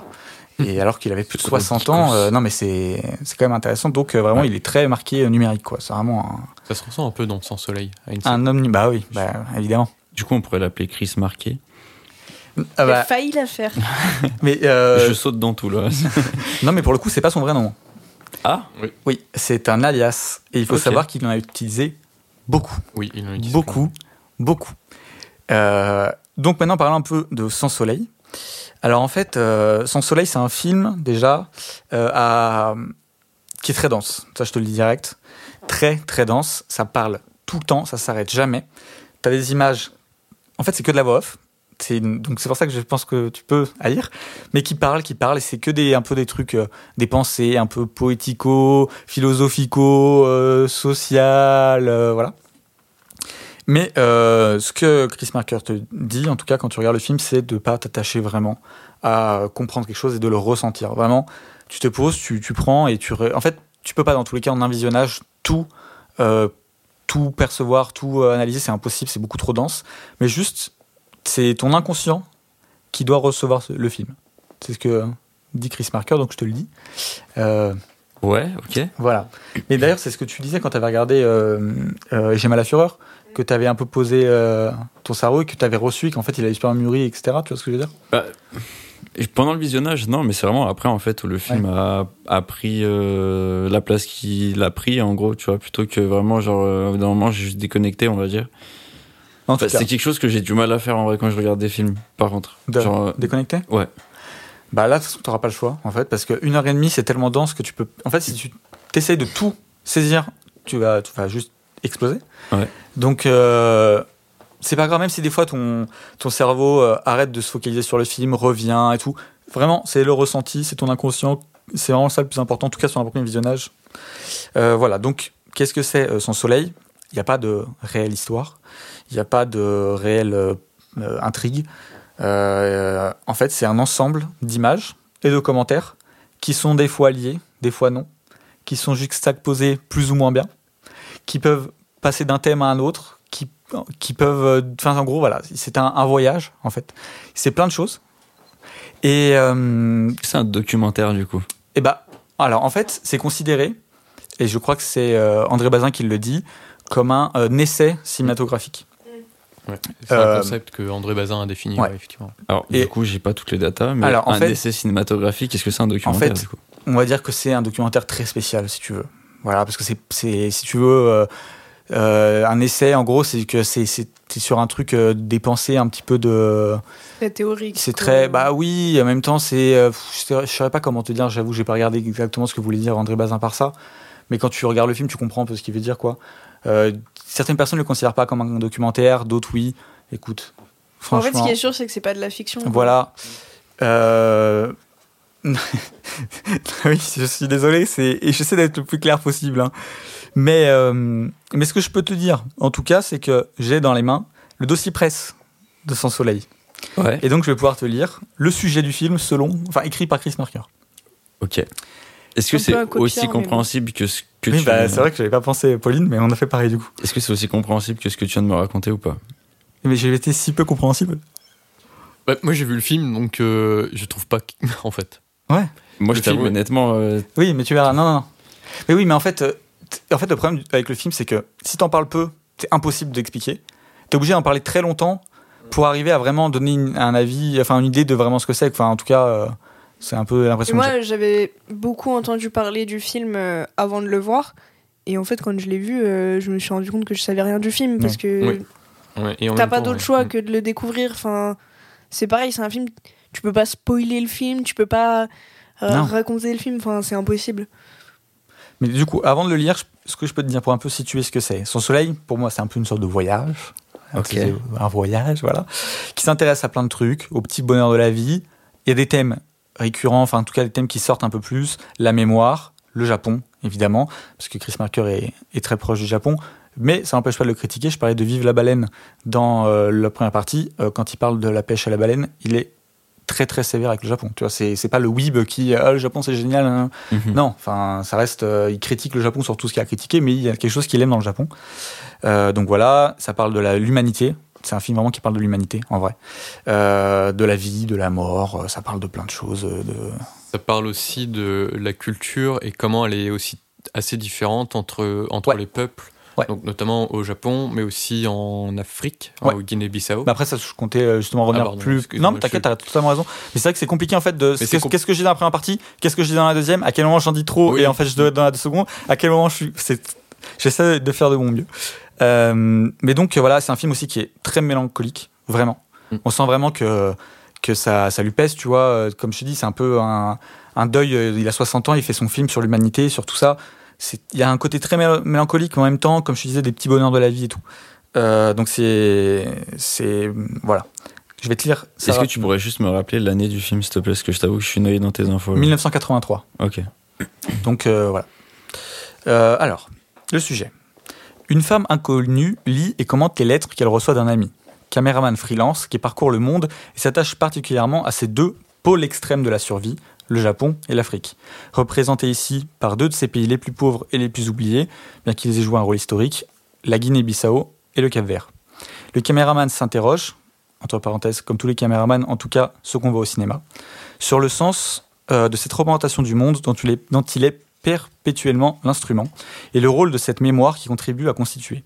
Et alors qu'il avait plus de
Trop
60 ans, euh, non mais c'est c'est quand même intéressant. Donc euh, vraiment,
Ouais.
il est très marqué euh, numérique, quoi. C'est vraiment un,
Ça se ressent un peu dans Sans Soleil. À une
un omni. Bah oui, bah, évidemment.
Du coup, on pourrait l'appeler Chris Marquet.
Ah
J'ai
bah,
failli la faire.
mais euh,
Je saute dans tout là.
non, mais pour le coup, c'est pas son vrai nom.
ah
Oui, c'est un alias. Et il faut savoir qu'il en a utilisé beaucoup,
Oui, il en a ça.
beaucoup, beaucoup. Euh, donc maintenant, parlons un peu de Sans Soleil. Alors en fait, euh, Sans Soleil, c'est un film déjà euh, à- qui est très dense. Ça, je te le dis direct. Très, très dense. Ça parle tout le temps, ça s'arrête jamais. Tu as des images. En fait, c'est que de la voix off. Donc c'est pour ça que je pense que tu peux à lire, mais qui parle, qui parle, et c'est que des un peu des trucs, euh, des pensées un peu poético, philosophico, euh, social, euh, voilà. Mais euh, ce que Chris Marker te dit, en tout cas quand tu regardes le film, c'est de pas t'attacher vraiment à comprendre quelque chose et de le ressentir. Vraiment, tu te poses, tu, prends et tu... En fait, tu peux pas dans tous les cas en un visionnage tout, tout percevoir, tout analyser, c'est impossible, c'est beaucoup trop dense. Mais juste, c'est ton inconscient qui doit recevoir ce- le film. C'est ce que dit Chris Marker, donc je te le dis. Euh,
Ouais, ok.
voilà. Mais d'ailleurs, c'est ce que tu disais quand tu avais regardé euh, euh, J'aime à la fureur, que tu avais un peu posé euh, ton cerveau et que tu avais reçu, qu'en fait il avait super mûri, etc. Tu vois ce que je veux dire?
Bah, pendant le visionnage, non, mais c'est vraiment après en fait où le film a, a pris euh, la place qu'il a pris en gros, tu vois, plutôt que vraiment genre d'un moment j'ai juste déconnecté, on va dire. Enfin, c'est quelque chose que j'ai du mal à faire en vrai quand je regarde des films. Par contre,
de-
genre, euh,
déconnecté
ouais.
Bah là, de toute façon, n'auras pas le choix, en fait, parce qu'une heure et demie, c'est tellement dense que tu peux. En fait, si tu essayes de tout saisir, tu vas, tu vas juste exploser.
Ouais.
Donc, euh, c'est pas grave, même si des fois ton, ton cerveau euh, arrête de se focaliser sur le film, revient et tout. Vraiment, c'est le ressenti, c'est ton inconscient. C'est vraiment ça le plus important, en tout cas sur un premier visionnage. Euh, voilà, donc, qu'est-ce que c'est Sans Soleil? Il n'y a pas de réelle histoire, il n'y a pas de réelle euh, intrigue. Euh, en fait, c'est un ensemble d'images et de commentaires qui sont des fois liés, des fois non, qui sont juxtaposés plus ou moins bien, qui peuvent passer d'un thème à un autre, qui, qui peuvent. euh, Enfin, en gros, voilà, c'est un, un voyage, en fait. C'est plein de choses. Et, euh,
C'est un documentaire du coup.
et bah, alors, en fait, c'est considéré, et je crois que c'est euh, André Bazin qui le dit, comme un, euh, essai cinématographique.
Ouais. C'est
Euh,
un concept que André Bazin a défini,
ouais.
ouais, effectivement.
Alors
Et-
du coup, j'ai pas toutes les datas, mais
Alors, en
un
fait-
essai cinématographique, est-ce que c'est un documentaire
fait,
du coup?
on va dire que c'est un documentaire très spécial, si tu veux. Voilà, parce que c'est, si tu veux, euh, euh, un essai, en gros, c'est que c'est, sur un truc euh, des pensées un petit peu de.
Très théorique.
C'est très. Bah oui, en même temps, c'est. euh, je saurais- je saurais pas comment te dire, j'avoue, j'ai pas regardé exactement ce que voulait dire André Bazin par ça. Mais quand tu regardes le film, tu comprends un peu ce qu'il veut dire, quoi. Euh, certaines personnes ne le considèrent pas comme un documentaire, d'autres oui. Écoute,
En
franchement.
fait, ce qui est sûr, c'est que c'est pas de la fiction.
Voilà. Euh... oui, je suis désolé, c'est et j'essaie d'être le plus clair possible. hein. Mais euh, mais ce que je peux te dire, en tout cas, c'est que j'ai dans les mains le dossier presse de Sans Soleil,
Ouais.
et donc je vais pouvoir te lire le sujet du film selon, enfin écrit par Chris Marker.
Ok. Est-ce que c'est aussi
bon.
compréhensible que ce que
Oui,
tu
bah, c'est vrai que j'avais pas pensé, Pauline, mais on a fait pareil du coup.
Est-ce que c'est aussi compréhensible que ce que tu viens de me raconter ou pas?
Mais j'ai été si peu compréhensible.
Ouais, moi, j'ai vu le film, donc euh, je trouve pas. en fait.
Ouais.
Moi,
Le
je t'avoue
film-
honnêtement, euh,
Oui, mais tu verras. Non, non, non. Mais oui, mais en fait, euh, en fait, le problème avec le film, c'est que si t'en parles peu, c'est impossible d'expliquer. T'es obligé d'en parler très longtemps pour arriver à vraiment donner une- un avis, enfin une idée de vraiment ce que c'est. Enfin, en tout cas, euh, c'est un peu l'impression.
moi, j'avais beaucoup entendu parler du film euh, avant de le voir. Et en fait, quand je l'ai vu, euh, je me suis rendu compte que je savais rien du film. Parce que
Oui. Ouais,
t'as pas d'autre
ouais.
choix que de le découvrir. Enfin, c'est pareil, c'est un film. Tu peux pas spoiler le film, tu peux pas euh, raconter le film. Enfin, c'est impossible.
Mais du coup, avant de le lire, ce que je peux te dire pour un peu situer ce que c'est. Son soleil, pour moi, c'est un peu une sorte de voyage. Un voyage, voilà. Qui s'intéresse à plein de trucs, au petit bonheur de la vie. Il y a des thèmes récurrents, enfin en tout cas les thèmes qui sortent un peu plus, la mémoire, le Japon, évidemment, parce que Chris Marker est, est très proche du Japon, mais ça n'empêche pas de le critiquer. Je parlais de Vive la baleine dans euh, la première partie. Euh, quand il parle de la pêche à la baleine, il est très très sévère avec le Japon. Tu vois, c'est, pas le weeb qui ah, le Japon c'est génial. hein.
Mhm.
Non, enfin ça reste. euh, il critique le Japon sur tout ce qu'il a critiqué, mais il y a quelque chose qu'il aime dans le Japon. Donc voilà, ça parle de l'humanité. C'est un film vraiment qui parle de l'humanité, en vrai. Euh, de la vie, de la mort. euh, Ça parle de plein de choses. euh, De...
Ça parle aussi de la culture et comment elle est aussi assez différente entre, entre
Ouais.
les peuples.
Ouais.
Donc, notamment au Japon, mais aussi en Afrique,
Ouais.
au Guinée-Bissau.
Mais après, ça, je comptais justement revenir
Ah, pardon,
plus. Non, mais t'inquiète, t'as totalement raison. Mais c'est vrai que c'est compliqué en fait de. Qu'est-ce que dis dans la première partie Qu'est-ce que dis dans la deuxième À quel moment j'en dis trop
Oui.
Et en fait, je dois être dans la seconde. À quel moment je suis. J'essaie de faire de mon mieux. Euh, mais donc, voilà, c'est un film aussi qui est très mélancolique, vraiment.
Mm.
On sent vraiment que, que ça, ça lui pèse, tu vois. Euh, Comme je te dis, c'est un peu un, un deuil. euh, Il a 60 ans, il fait son film sur l'humanité, sur tout ça. Il y a un côté très mél- mélancolique, mais en même temps, comme je te disais, des petits bonheurs de la vie et tout. Euh, donc c'est, c'est, voilà. Je vais te lire.
Est-ce que tu pourrais juste me rappeler l'année du film, s'il te plaît? Parce que je t'avoue que je suis noyé dans tes infos. là.
1983.
Ok.
Donc euh, voilà. Euh, alors, le sujet. Une femme inconnue lit et commente les lettres qu'elle reçoit d'un ami, caméraman freelance qui parcourt le monde et s'attache particulièrement à ces deux pôles extrêmes de la survie, le Japon et l'Afrique, représentés ici par deux de ces pays les plus pauvres et les plus oubliés, bien qu'ils aient joué un rôle historique, la Guinée-Bissau et le Cap-Vert. Le caméraman s'interroge, entre parenthèses, comme tous les caméramans, en tout cas ceux qu'on voit au cinéma, sur le sens euh, de cette représentation du monde dont il est, dont il est perpétuellement l'instrument et le rôle de cette mémoire qui contribue à constituer.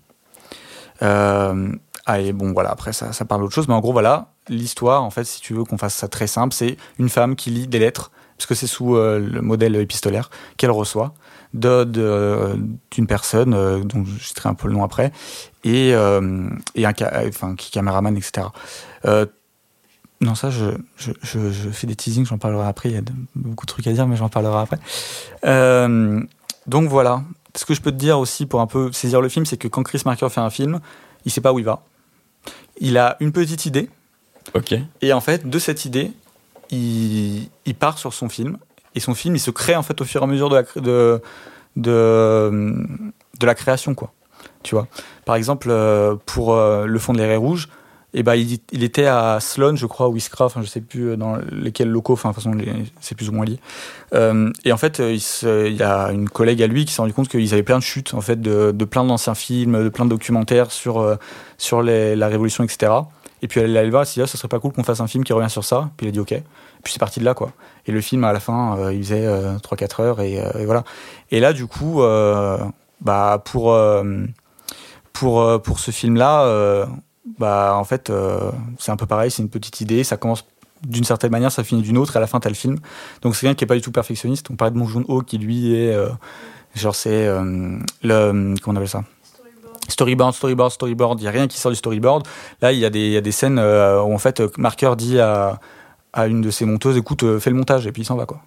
Euh, ah, et bon, voilà, après ça, ça parle d'autre chose, mais en gros, voilà, l'histoire, en fait, si tu veux qu'on fasse ça très simple, c'est une femme qui lit des lettres, parce que c'est sous euh, le modèle épistolaire qu'elle reçoit d'une personne, euh, dont je citerai un peu le nom après, et, et un enfin, qui est caméraman, etc. Non, ça, je, je, je, je fais des teasings, j'en parlerai après. Il y a de- beaucoup de trucs à dire, mais j'en parlerai après. Euh, donc voilà. Ce que je peux te dire aussi pour un peu saisir le film, c'est que quand Chris Marker fait un film, il sait pas où il va. Il a une petite idée,
Ok.
et en fait, de cette idée, il, il part sur son film. Et son film, il se crée en fait au fur et à mesure de la, de, de, de la création, quoi. Tu vois. Par exemple, euh, pour euh, le fond de l'érée rouge, et ben il, était à Sloan, je crois, ou Iskra, enfin je sais plus euh, dans lesquels locaux, enfin de toute façon c'est plus ou moins lié. Euh, et en fait, euh, il, y a une collègue à lui qui s'est rendu compte qu'ils avaient plein de chutes en fait de, plein d'anciens films, de plein de documentaires sur euh, sur la Révolution, etc. Et puis elle est allée voir, elle s'est dit, ah, ça serait pas cool qu'on fasse un film qui revient sur ça. Puis il a dit ok. Puis c'est parti de là quoi. Et le film à la fin, euh, il faisait 3-4 heures et, euh, et voilà. Et là du coup, euh, bah pour euh, pour euh, pour ce film là, bah en fait euh, c'est un peu pareil, c'est une petite idée, ça commence d'une certaine manière, ça finit d'une autre, et à la fin t'as le film. Donc c'est quelqu'un qui est pas du tout perfectionniste. On parlait de Mon Joon-ho qui lui est euh, genre c'est euh, le comment on appelle ça? Storyboard, storyboard, storyboard, il n'y a rien qui sort du storyboard. Là, il y, a des- il y a des scènes où en fait, Marker dit à, à une de ses monteuses écoute, fais le montage, et puis il s'en va quoi.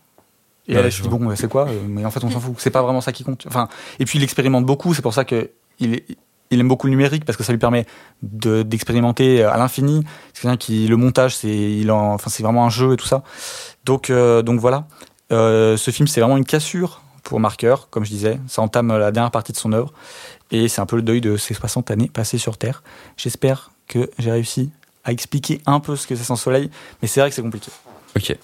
Et
Ouais,
elle
je vois.
bon, c'est quoi? Mais en fait, on s'en fout. C'est pas vraiment ça qui compte. Enfin, et puis il expérimente beaucoup, c'est pour ça que il, est- il aime beaucoup le numérique parce que ça lui permet de- d'expérimenter à l'infini. C'est quelqu'un qui le montage, c'est enfin c'est vraiment un jeu et tout ça. Donc euh, donc voilà. Euh, ce film, c'est vraiment une cassure pour Marker, comme je disais. Ça entame la dernière partie de son œuvre. Et c'est un peu le deuil de ces 60 années passées sur Terre. J'espère que j'ai réussi à expliquer un peu ce que c'est sans soleil, mais c'est vrai que c'est compliqué.
Ok.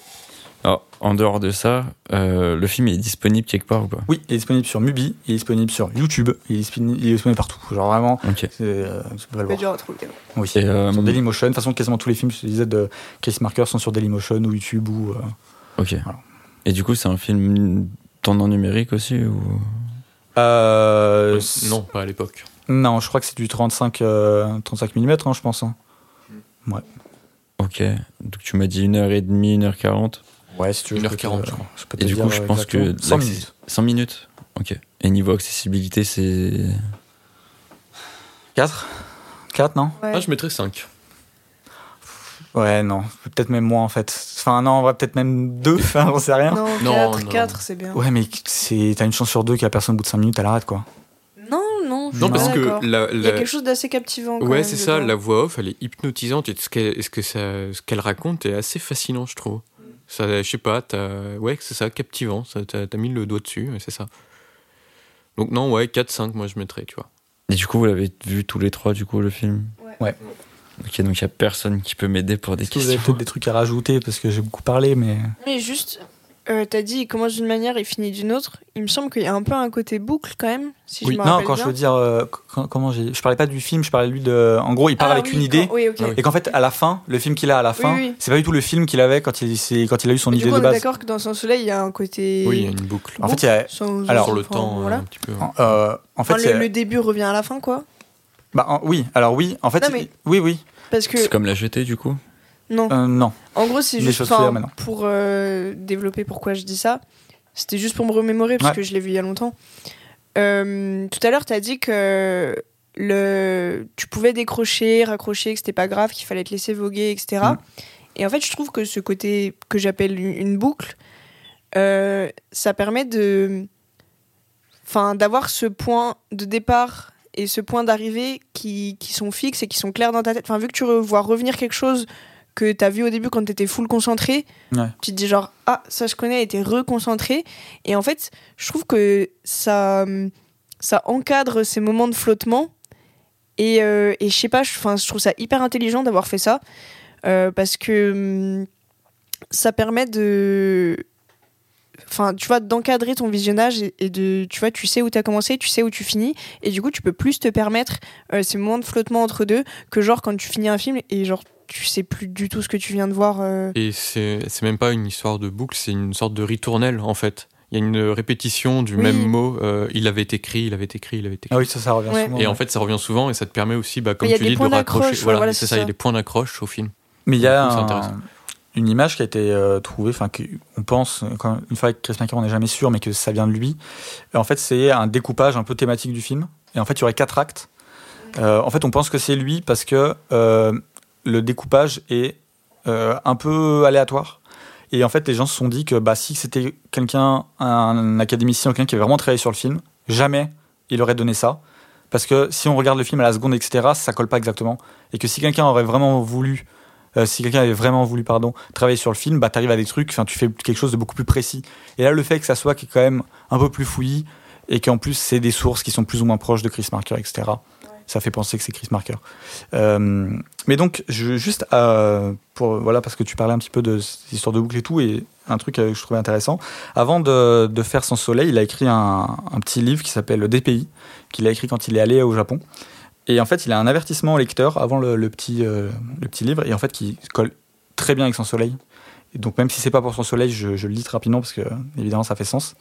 Alors, en dehors de ça, euh, le film est disponible quelque part ou pas?
Oui, il est disponible sur Mubi, il est disponible sur YouTube, il est disponible, il est disponible partout. Genre vraiment,
Ok.
c'est, euh, peux le
C'est
voir.
dur à trouver.
Oui.
Et, euh,
Sur Dailymotion, de toute façon, quasiment tous les films, je te disais, de Chris Marker sont sur Dailymotion ou YouTube ou. euh,
Ok.
Voilà.
Et du coup, c'est un film tournant numérique aussi ou...
euh,
non, pas à l'époque.
Non, je crois que c'est du 35, euh, 35 mm, hein, je pense. hein.
Ok. Donc tu m'as dit 1h30, 1h40.
Ouais, si tu veux. je peux te-
1h40, je crois.
je peux te
Et du coup, je
euh,
pense que
exactement. 100
l'accès-
minutes.
100 minutes Ok. Et niveau accessibilité, c'est.
4 4, non?
Ouais.
Ah, je mettrais 5.
Ouais, non. Peut-être même moins, en fait. Enfin, non, on va peut-être même 2, enfin, j'en sais rien.
Non,
Non,
4,
non.
4, c'est bien.
Ouais, mais c'est... t'as une chance sur deux que la personne, au bout de 5 minutes, elle arrête, quoi.
Non, non, je
Non, parce que la,
Il y a
la-
quelque chose d'assez captivant.
Ouais, c'est ça,
dedans.
la voix off, elle est hypnotisante et ce qu'elle ce que ça- ce qu'elle raconte est assez fascinant, je trouve. Ça, je sais pas, t'as- ouais, c'est ça, captivant. Ça, T'as t'as mis le doigt dessus, c'est ça. Donc non, ouais, 4-5, moi je mettrais, tu vois.
Et du coup, vous l'avez vu tous les trois, du coup, le film?
Ouais.
Ouais.
Ok, donc il y a personne qui peut m'aider pour des
Est-ce que vous avez
questions.
peut-être des trucs à rajouter parce que j'ai beaucoup parlé, mais
Mais juste, euh, t'as dit il commence d'une manière et finit d'une autre. Il me semble qu'il y a un peu un côté boucle quand même, si
oui.
je me
Non, quand
bien.
je veux dire, euh, quand- comment j'ai, je parlais pas du film, je parlais lui de. En gros, il part
Ah
avec
oui,
une idée.
quand- Oui.
Ah oui.
Et qu'en fait, à la fin, le film qu'il a à la fin,
oui.
c'est pas du tout le film qu'il avait quand il, s'est- quand il a eu son idée
du coup,
de
on est
base.
d'accord que dans Sans Soleil, il y a un côté.
Oui, il y a une boucle.
En fait, il y a,
Sans-
alors,
le temps, euh,
voilà.
un petit peu.
euh, en fait,
Enfin,
c'est-
le, le début revient à la fin, quoi.
bah, en- oui. Alors oui, en fait,
Non,
il-
mais-
oui, oui.
Parce que.
C'est comme la jetée, du coup
Non.
Euh, non.
En gros, c'est juste pour euh, développer pourquoi je dis ça. C'était juste pour me remémorer parce
Ouais.
que je l'ai vu il y a longtemps. Euh, tout à l'heure, tu as dit que le... tu pouvais décrocher, raccrocher, que c'était pas grave, qu'il fallait te laisser voguer, etc.
Mm.
Et en fait, je trouve que ce côté que j'appelle une boucle, ça permet de. Enfin, d'avoir ce point de départ et ce point d'arrivée qui, qui sont fixes et qui sont clairs dans ta tête. Enfin, vu que tu vois revenir quelque chose que tu as vu au début quand tu étais full concentré,
Ouais.
tu te dis genre, ah, ça je connais, et t'es reconcentré. Et en fait, je trouve que ça, ça encadre ces moments de flottement. Et, euh, et je sais pas, je, trouve ça hyper intelligent d'avoir fait ça. euh, parce que hum, ça permet de. Enfin, tu vois, d'encadrer ton visionnage et, et de. Tu vois, tu sais où tu as commencé, tu sais où tu finis. Et du coup, tu peux plus te permettre euh, ces moments de flottement entre deux que genre quand tu finis un film et genre tu sais plus du tout ce que tu viens de voir. euh.
Et c'est c'est même pas une histoire de boucle, c'est une sorte de ritournelle en fait. Il y a une répétition du
Oui.
même mot. euh, il avait écrit, il avait écrit, il avait écrit.
Ah oui, ça, ça revient
Ouais.
souvent.
Et en fait, ça revient souvent et ça te permet aussi, bah, comme tu dis, de raccrocher. Voilà,
voilà,
c'est ça, il y a des points d'accroche au film.
Mais il y a
coup,
un- une image qui a été euh, trouvée, enfin on pense, quand- une fois avec Chris Macker, on n'est jamais sûr, mais que ça vient de lui. Et en fait, c'est un découpage un peu thématique du film. Et en fait, il y aurait quatre actes. Euh, en fait, on pense que c'est lui parce que euh, le découpage est euh, un peu aléatoire. Et en fait, les gens se sont dit que bah, si c'était quelqu'un, un académicien, quelqu'un qui avait vraiment travaillé sur le film, jamais il aurait donné ça. Parce que si on regarde le film à la seconde, etc., ça colle pas exactement. Et que si quelqu'un aurait vraiment voulu euh, si quelqu'un avait vraiment voulu pardon travailler sur le film bah t'arrives à des trucs tu fais quelque chose de beaucoup plus précis et là le fait que ça soit qui est quand même un peu plus fouillis et qu'en plus c'est des sources qui sont plus ou moins proches de Chris Marker etc ça fait penser que c'est Chris Marker. Euh, mais donc juste pour voilà parce que tu parlais un petit peu de cette histoire de boucle et tout et un truc que je trouvais intéressant. Avant de, faire Sans Soleil il a écrit un, petit livre qui s'appelle Le DPI qu'il a écrit quand il est allé au Japon. Et en fait, il a un avertissement au lecteur avant le, le petit, euh, le petit livre, et en fait, qui colle très bien avec son soleil. Et donc, même si c'est pas pour son soleil, je, je le lis rapidement parce que, évidemment, ça fait sens.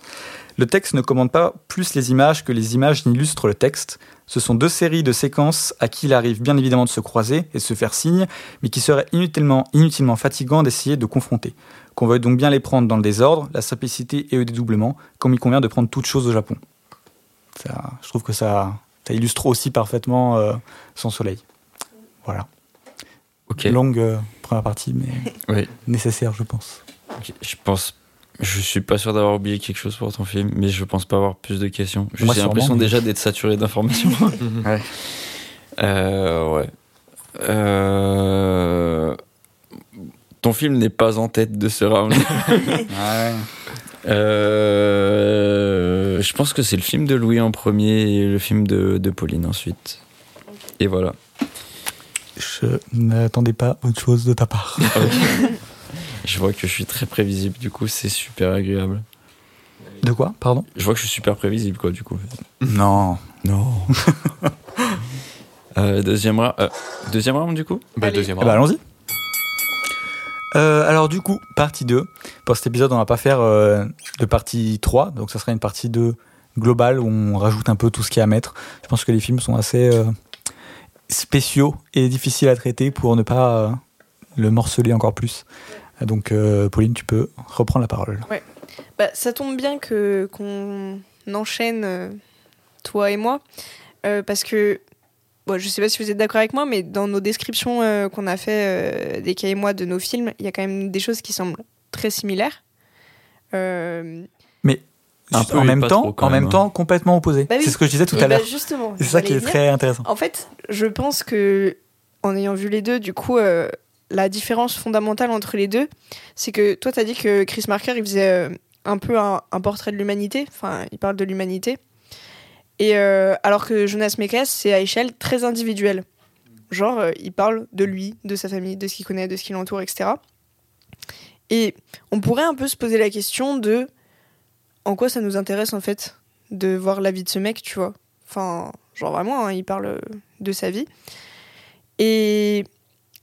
Le texte ne commande pas plus les images que les images n'illustrent le texte. Ce sont deux séries de séquences à qui il arrive bien évidemment de se croiser et de se faire signe, mais qui seraient inutilement, inutilement fatigants d'essayer de confronter. Qu'on veuille donc bien les prendre dans le désordre, la simplicité et le dédoublement, comme il convient de prendre toute chose au Japon. Ça, je trouve que ça, ça illustre aussi parfaitement euh, son soleil. Voilà.
Ok.
Longue euh, première partie, mais
Oui.
nécessaire, je pense.
Je pense. Je suis pas sûr d'avoir oublié quelque chose pour ton film, mais je pense pas avoir plus de questions. J'ai l'impression
mais-
déjà d'être saturé d'informations.
Mhm.
Euh, ouais. Euh, Ton film n'est pas en tête de ce round. Euh, Je pense que c'est le film de Louis en premier et le film de, de Pauline ensuite. Et voilà.
Je n'attendais pas autre chose de ta part.
Je vois que je suis très prévisible, du coup, c'est super agréable.
De quoi? Pardon?
Je vois que je suis super prévisible, quoi, du coup.
Non.
Non. Euh, deuxième, ra- euh, deuxième round, du coup?
Bah, deuxième
Eh ben,
round.
allons-y. Euh, alors du coup, partie 2. Pour cet épisode, on va pas faire euh, de partie 3, donc ça sera une partie 2 globale où on rajoute un peu tout ce qu'il y a à mettre. Je pense que les films sont assez euh, spéciaux et difficiles à traiter pour ne pas euh, le morceler encore plus. Donc euh, Pauline, tu peux reprendre la parole.
Bah, ça tombe bien que qu'on enchaîne euh, toi et moi euh, parce que bon, je sais pas si vous êtes d'accord avec moi mais dans nos descriptions euh, qu'on a fait euh, des cas et moi de nos films il y a quand même des choses qui semblent très similaires Euh,
Un peu
en même temps,
trop,
en
même,
même
hein.
temps, complètement opposé.
Bah oui.
C'est ce que je disais tout
et
à
bah,
l'heure.
justement
C'est ça qui est
dire.
très intéressant.
En fait, je pense que en ayant vu les deux, du coup, euh, la différence fondamentale entre les deux, c'est que toi, tu as dit que Chris Marker, il faisait un peu un, portrait de l'humanité, enfin, il parle de l'humanité. Et alors que Jonas Mekas, c'est à échelle très individuelle. Genre, il parle de lui, de sa famille, de ce qu'il connaît, de ce qui l'entoure, etc. Et on pourrait un peu se poser la question de en quoi ça nous intéresse en fait de voir la vie de ce mec, tu vois. Enfin, genre vraiment, hein, il parle de sa vie. Et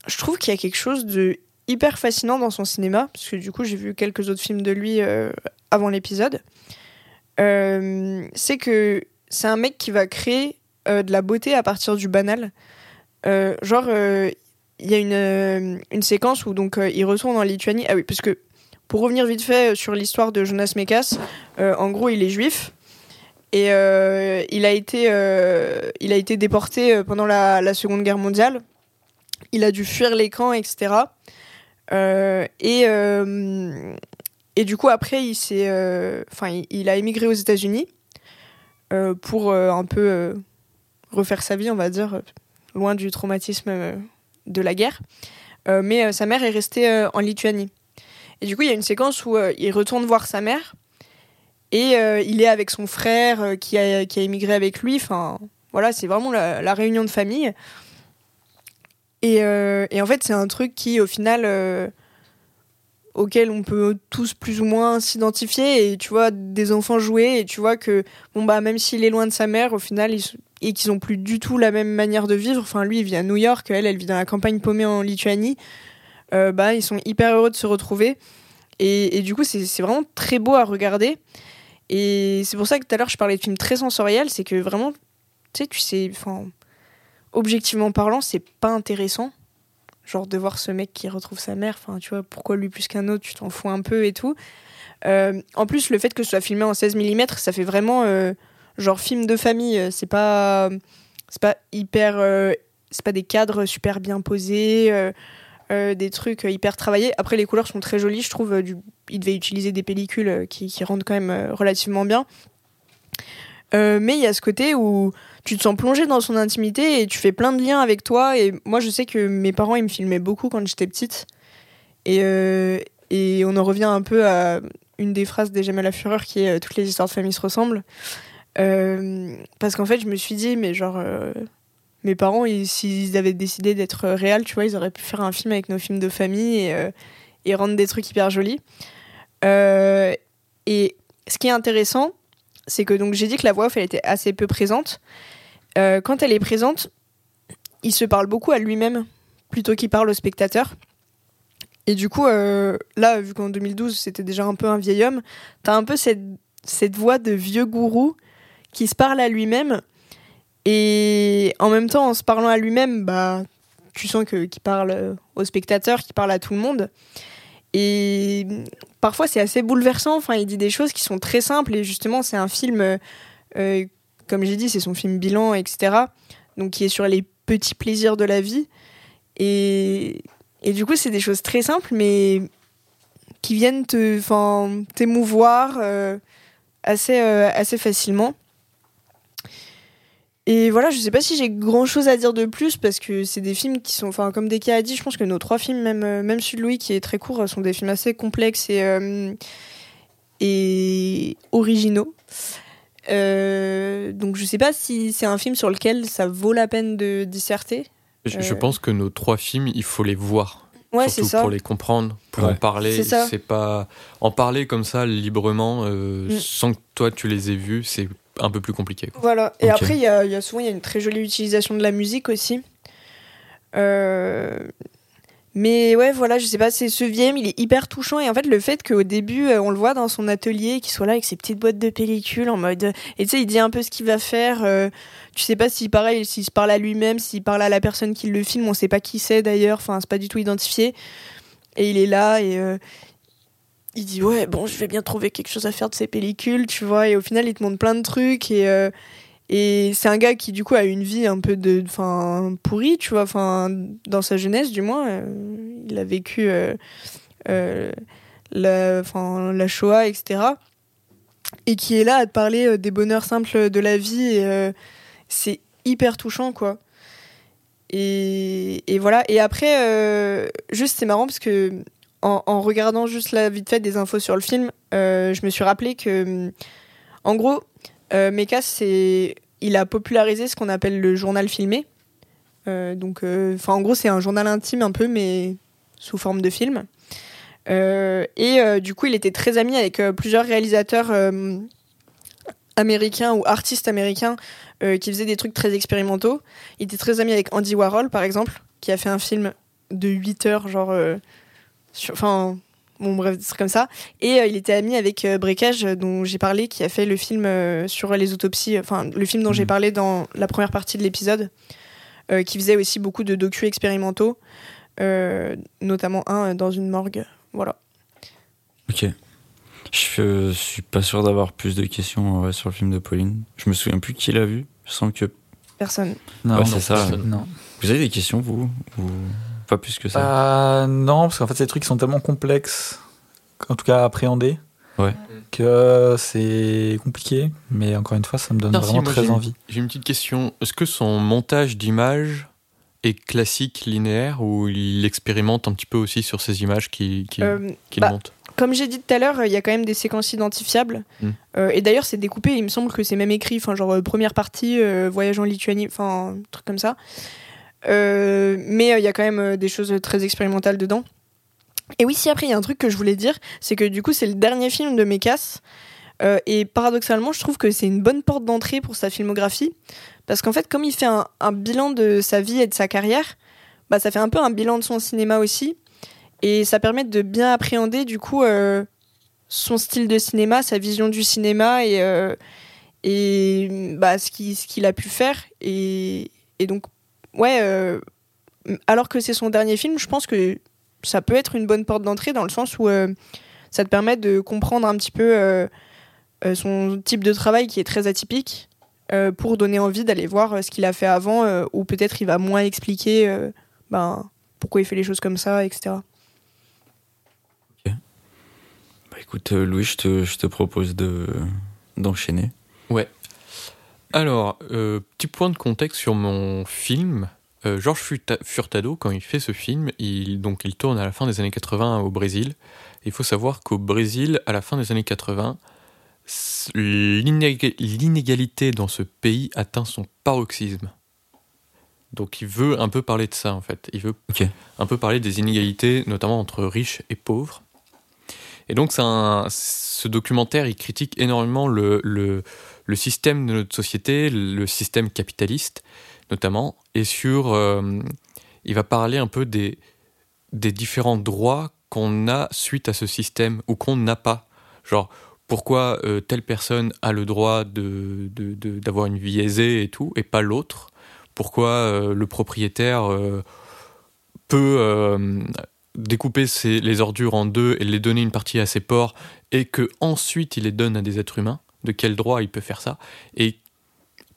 je trouve qu'il y a quelque chose de hyper fascinant dans son cinéma, parce que du coup j'ai vu quelques autres films de lui euh, avant l'épisode. Euh, c'est que c'est un mec qui va créer euh, de la beauté à partir du banal. genre, il y a une, une, séquence où donc il retourne en Lituanie. Ah oui, parce que pour revenir vite fait sur l'histoire de Jonas Mekas, en gros il est juif. Et euh, il, a été, euh, il a été déporté euh, pendant la, Seconde Guerre mondiale. Il a dû fuir les camps, etc. et, et du coup, après, il, il, a émigré aux États-Unis pour un peu refaire sa vie, on va dire, loin du traumatisme de la guerre. mais sa mère est restée en Lituanie. Et du coup, il y a une séquence où il retourne voir sa mère et euh, il est avec son frère euh, qui, a, qui a émigré avec lui. Enfin, voilà, c'est vraiment la, réunion de famille. Et, euh, en fait, c'est un truc qui, au final, auquel on peut tous plus ou moins s'identifier. Et tu vois, des enfants jouer, et tu vois que, bon, bah, même s'il est loin de sa mère, au final, et qu'ils ont plus du tout la même manière de vivre. Enfin, lui, il vit à New York, elle, elle vit dans la campagne paumée en Lituanie. Bah, ils sont hyper heureux de se retrouver. Et, du coup, c'est vraiment très beau à regarder. Et c'est pour ça que tout à l'heure je parlais de films très sensoriels, c'est que vraiment, tu sais, tu sais, objectivement parlant, c'est pas intéressant. Genre de voir ce mec qui retrouve sa mère, enfin, tu vois, pourquoi lui plus qu'un autre, tu t'en fous un peu et tout. Euh, en plus, le fait que ce soit filmé en 16 mm, ça fait vraiment euh, genre film de famille. C'est pas, pas hyper, euh, c'est pas des cadres super bien posés. Euh, des trucs hyper travaillés. Après, les couleurs sont très jolies, je trouve. Du... Il devait utiliser des pellicules euh, qui, qui rendent quand même euh, relativement bien. mais il y a ce côté où tu te sens plongé dans son intimité et tu fais plein de liens avec toi. Et moi, je sais que mes parents, ils me filmaient beaucoup quand j'étais petite. Et, et on en revient un peu à une des phrases des J'aime la fureur qui est Toutes les histoires de famille se ressemblent. parce qu'en fait, je me suis dit, mais genre, mes parents, s'ils avaient décidé d'être réels, tu vois, ils auraient pu faire un film avec nos films de famille et, euh, rendre des trucs hyper jolis. Euh, et ce qui est intéressant, c'est que donc j'ai dit que la voix off, elle était assez peu présente. Euh, quand elle est présente, il se parle beaucoup à lui-même plutôt qu'il parle au spectateur. Et du coup, là, vu qu'en 2012, c'était déjà un peu un vieil homme, t'as un peu cette voix de vieux gourou qui se parle à lui-même et en même temps, en se parlant à lui-même, bah, tu sens que qu'il parle aux spectateurs, qu'il parle à tout le monde. Et parfois, c'est assez bouleversant. Enfin, il dit des choses qui sont très simples. Et justement, c'est un film, euh, comme j'ai dit, c'est son film bilan, etc. Donc, qui est sur les petits plaisirs de la vie. Et, et du coup, c'est des choses très simples, mais qui viennent t'émouvoir euh, assez, euh, assez facilement. Et voilà, je sais pas si j'ai grand chose à dire de plus parce que c'est des films qui sont, enfin, comme Deka a dit, je pense que nos trois films, même, euh, même celui de Louis qui est très court, sont des films assez complexes et, euh, et originaux. Euh, donc je sais pas si c'est un film sur lequel ça vaut la peine de disserter.
Je, pense que nos trois films, il faut les voir.
Ouais, c'est ça.
Pour les comprendre, pour en parler. C'est pas en parler comme ça librement, mm. sans que toi tu les aies vus, c'est un peu plus compliqué.
Voilà. Et après, il y a, y a, souvent y a une très jolie utilisation de la musique aussi. Euh, mais ouais, voilà, je sais pas, c'est ce vieil il est hyper touchant. Et en fait, le fait qu'au début, euh, on le voit dans son atelier, qu'il soit là avec ses petites boîtes de pellicule en mode. Et tu sais, il dit un peu ce qu'il va faire. Euh, tu sais pas si, pareil, s'il se parle à lui-même, s'il parle à la personne qui le filme, on sait pas qui c'est d'ailleurs, enfin, c'est pas du tout identifié. Et il est là et il dit ouais bon je vais bien trouver quelque chose à faire de ces pellicules tu vois. Et au final il te montre plein de trucs et euh, et c'est un gars qui du coup a une vie un peu de enfin pourrie tu vois. Enfin dans sa jeunesse du moins euh, il a vécu euh, la enfin la Shoah etc et qui est là à te parler des bonheurs simples de la vie c'est hyper touchant quoi. Et, et voilà. Et après, juste c'est marrant parce que en, regardant juste la vite fait des infos sur le film, euh, je me suis rappelé que, en gros, euh, il a popularisé ce qu'on appelle le journal filmé. Euh, donc, euh, en gros, c'est un journal intime un peu, mais sous forme de film. Et du coup, il était très ami avec plusieurs réalisateurs américains ou artistes américains qui faisaient des trucs très expérimentaux. Il était très ami avec Andy Warhol, par exemple, qui a fait un film de 8 heures, genre. Enfin. Bon, bref, c'est comme ça. Et euh, il était ami avec euh, Breakage, euh, dont j'ai parlé, qui a fait le film euh, sur les autopsies, enfin, le film dont j'ai
Mhm.
parlé dans la première partie de l'épisode, euh, qui faisait aussi beaucoup de docu expérimentaux, euh, notamment un euh, dans une morgue. Voilà.
Ok. Je euh, suis pas sûr d'avoir plus de questions ouais, sur le film de Pauline. Je me souviens plus qui l'a vu. Je sens que.
Personne.
Non,
Ouais, c'est ça.
personne.
non.
Vous avez des questions, vous Ou pas plus que ça
Bah, non, parce qu'en fait, ces trucs sont tellement complexes, en tout cas à appréhender,
Ouais.
que c'est compliqué. Mais encore une fois, ça me donne vraiment très envie.
J'ai une petite question. Est-ce que son montage d'images est classique, linéaire, ou il expérimente un petit peu aussi sur ces images qu'il qui,
Euh,
qu'il
bah,
monte
Comme j'ai dit tout à l'heure, il y a quand même des séquences identifiables.
Mm.
Euh, et d'ailleurs, c'est découpé. Il me semble que c'est même écrit. Enfin, genre euh, première partie, euh, voyage en Lituanie, enfin, un truc comme ça. Euh, mais euh, il y a quand même euh, des choses très expérimentales dedans. Et oui, si après, il y a un truc que je voulais dire, c'est que du coup, c'est le dernier film de Mekas. Et paradoxalement, je trouve que c'est une bonne porte d'entrée pour sa filmographie. Parce qu'en fait, comme il fait un, bilan de sa vie et de sa carrière, bah, ça fait un peu un bilan de son cinéma aussi. Et ça permet de bien appréhender, du coup, son style de cinéma, sa vision du cinéma et, et bah, ce qu'il qu'il a pu faire. Et, et donc, ouais, euh, alors que c'est son dernier film, je pense que ça peut être une bonne porte d'entrée dans le sens où euh, ça te permet de comprendre un petit peu euh, son type de travail qui est très atypique euh, pour donner envie d'aller voir ce qu'il a fait avant euh, ou peut-être il va moins expliquer euh, ben, pourquoi il fait les choses comme ça, etc.
Bah écoute, euh, Louis, je te, je te propose de d'enchaîner.
Alors, euh, petit point de contexte sur mon film. Euh, Georges Furta- Furtado, quand il fait ce film, il, donc, il tourne à la fin des années 80 au Brésil. Il faut savoir qu'au Brésil, à la fin des années 80, s- l'inéga- l'inégalité dans ce pays atteint son paroxysme. Donc il veut un peu parler de ça en fait. Il veut
Ok.
un peu parler des inégalités, notamment entre riches et pauvres. Et donc un- ce documentaire, il critique énormément le, le, le système de notre société, le système capitaliste notamment, et sur, euh, il va parler un peu des, différents droits qu'on a suite à ce système ou qu'on n'a pas. Genre, pourquoi euh, telle personne a le droit d'avoir une vie aisée et tout, et pas l'autre? Pourquoi euh, le propriétaire peut découper les ordures en deux et les donner une partie à ses porcs, et que ensuite il les donne à des êtres humains? De quel droit il peut faire ça Et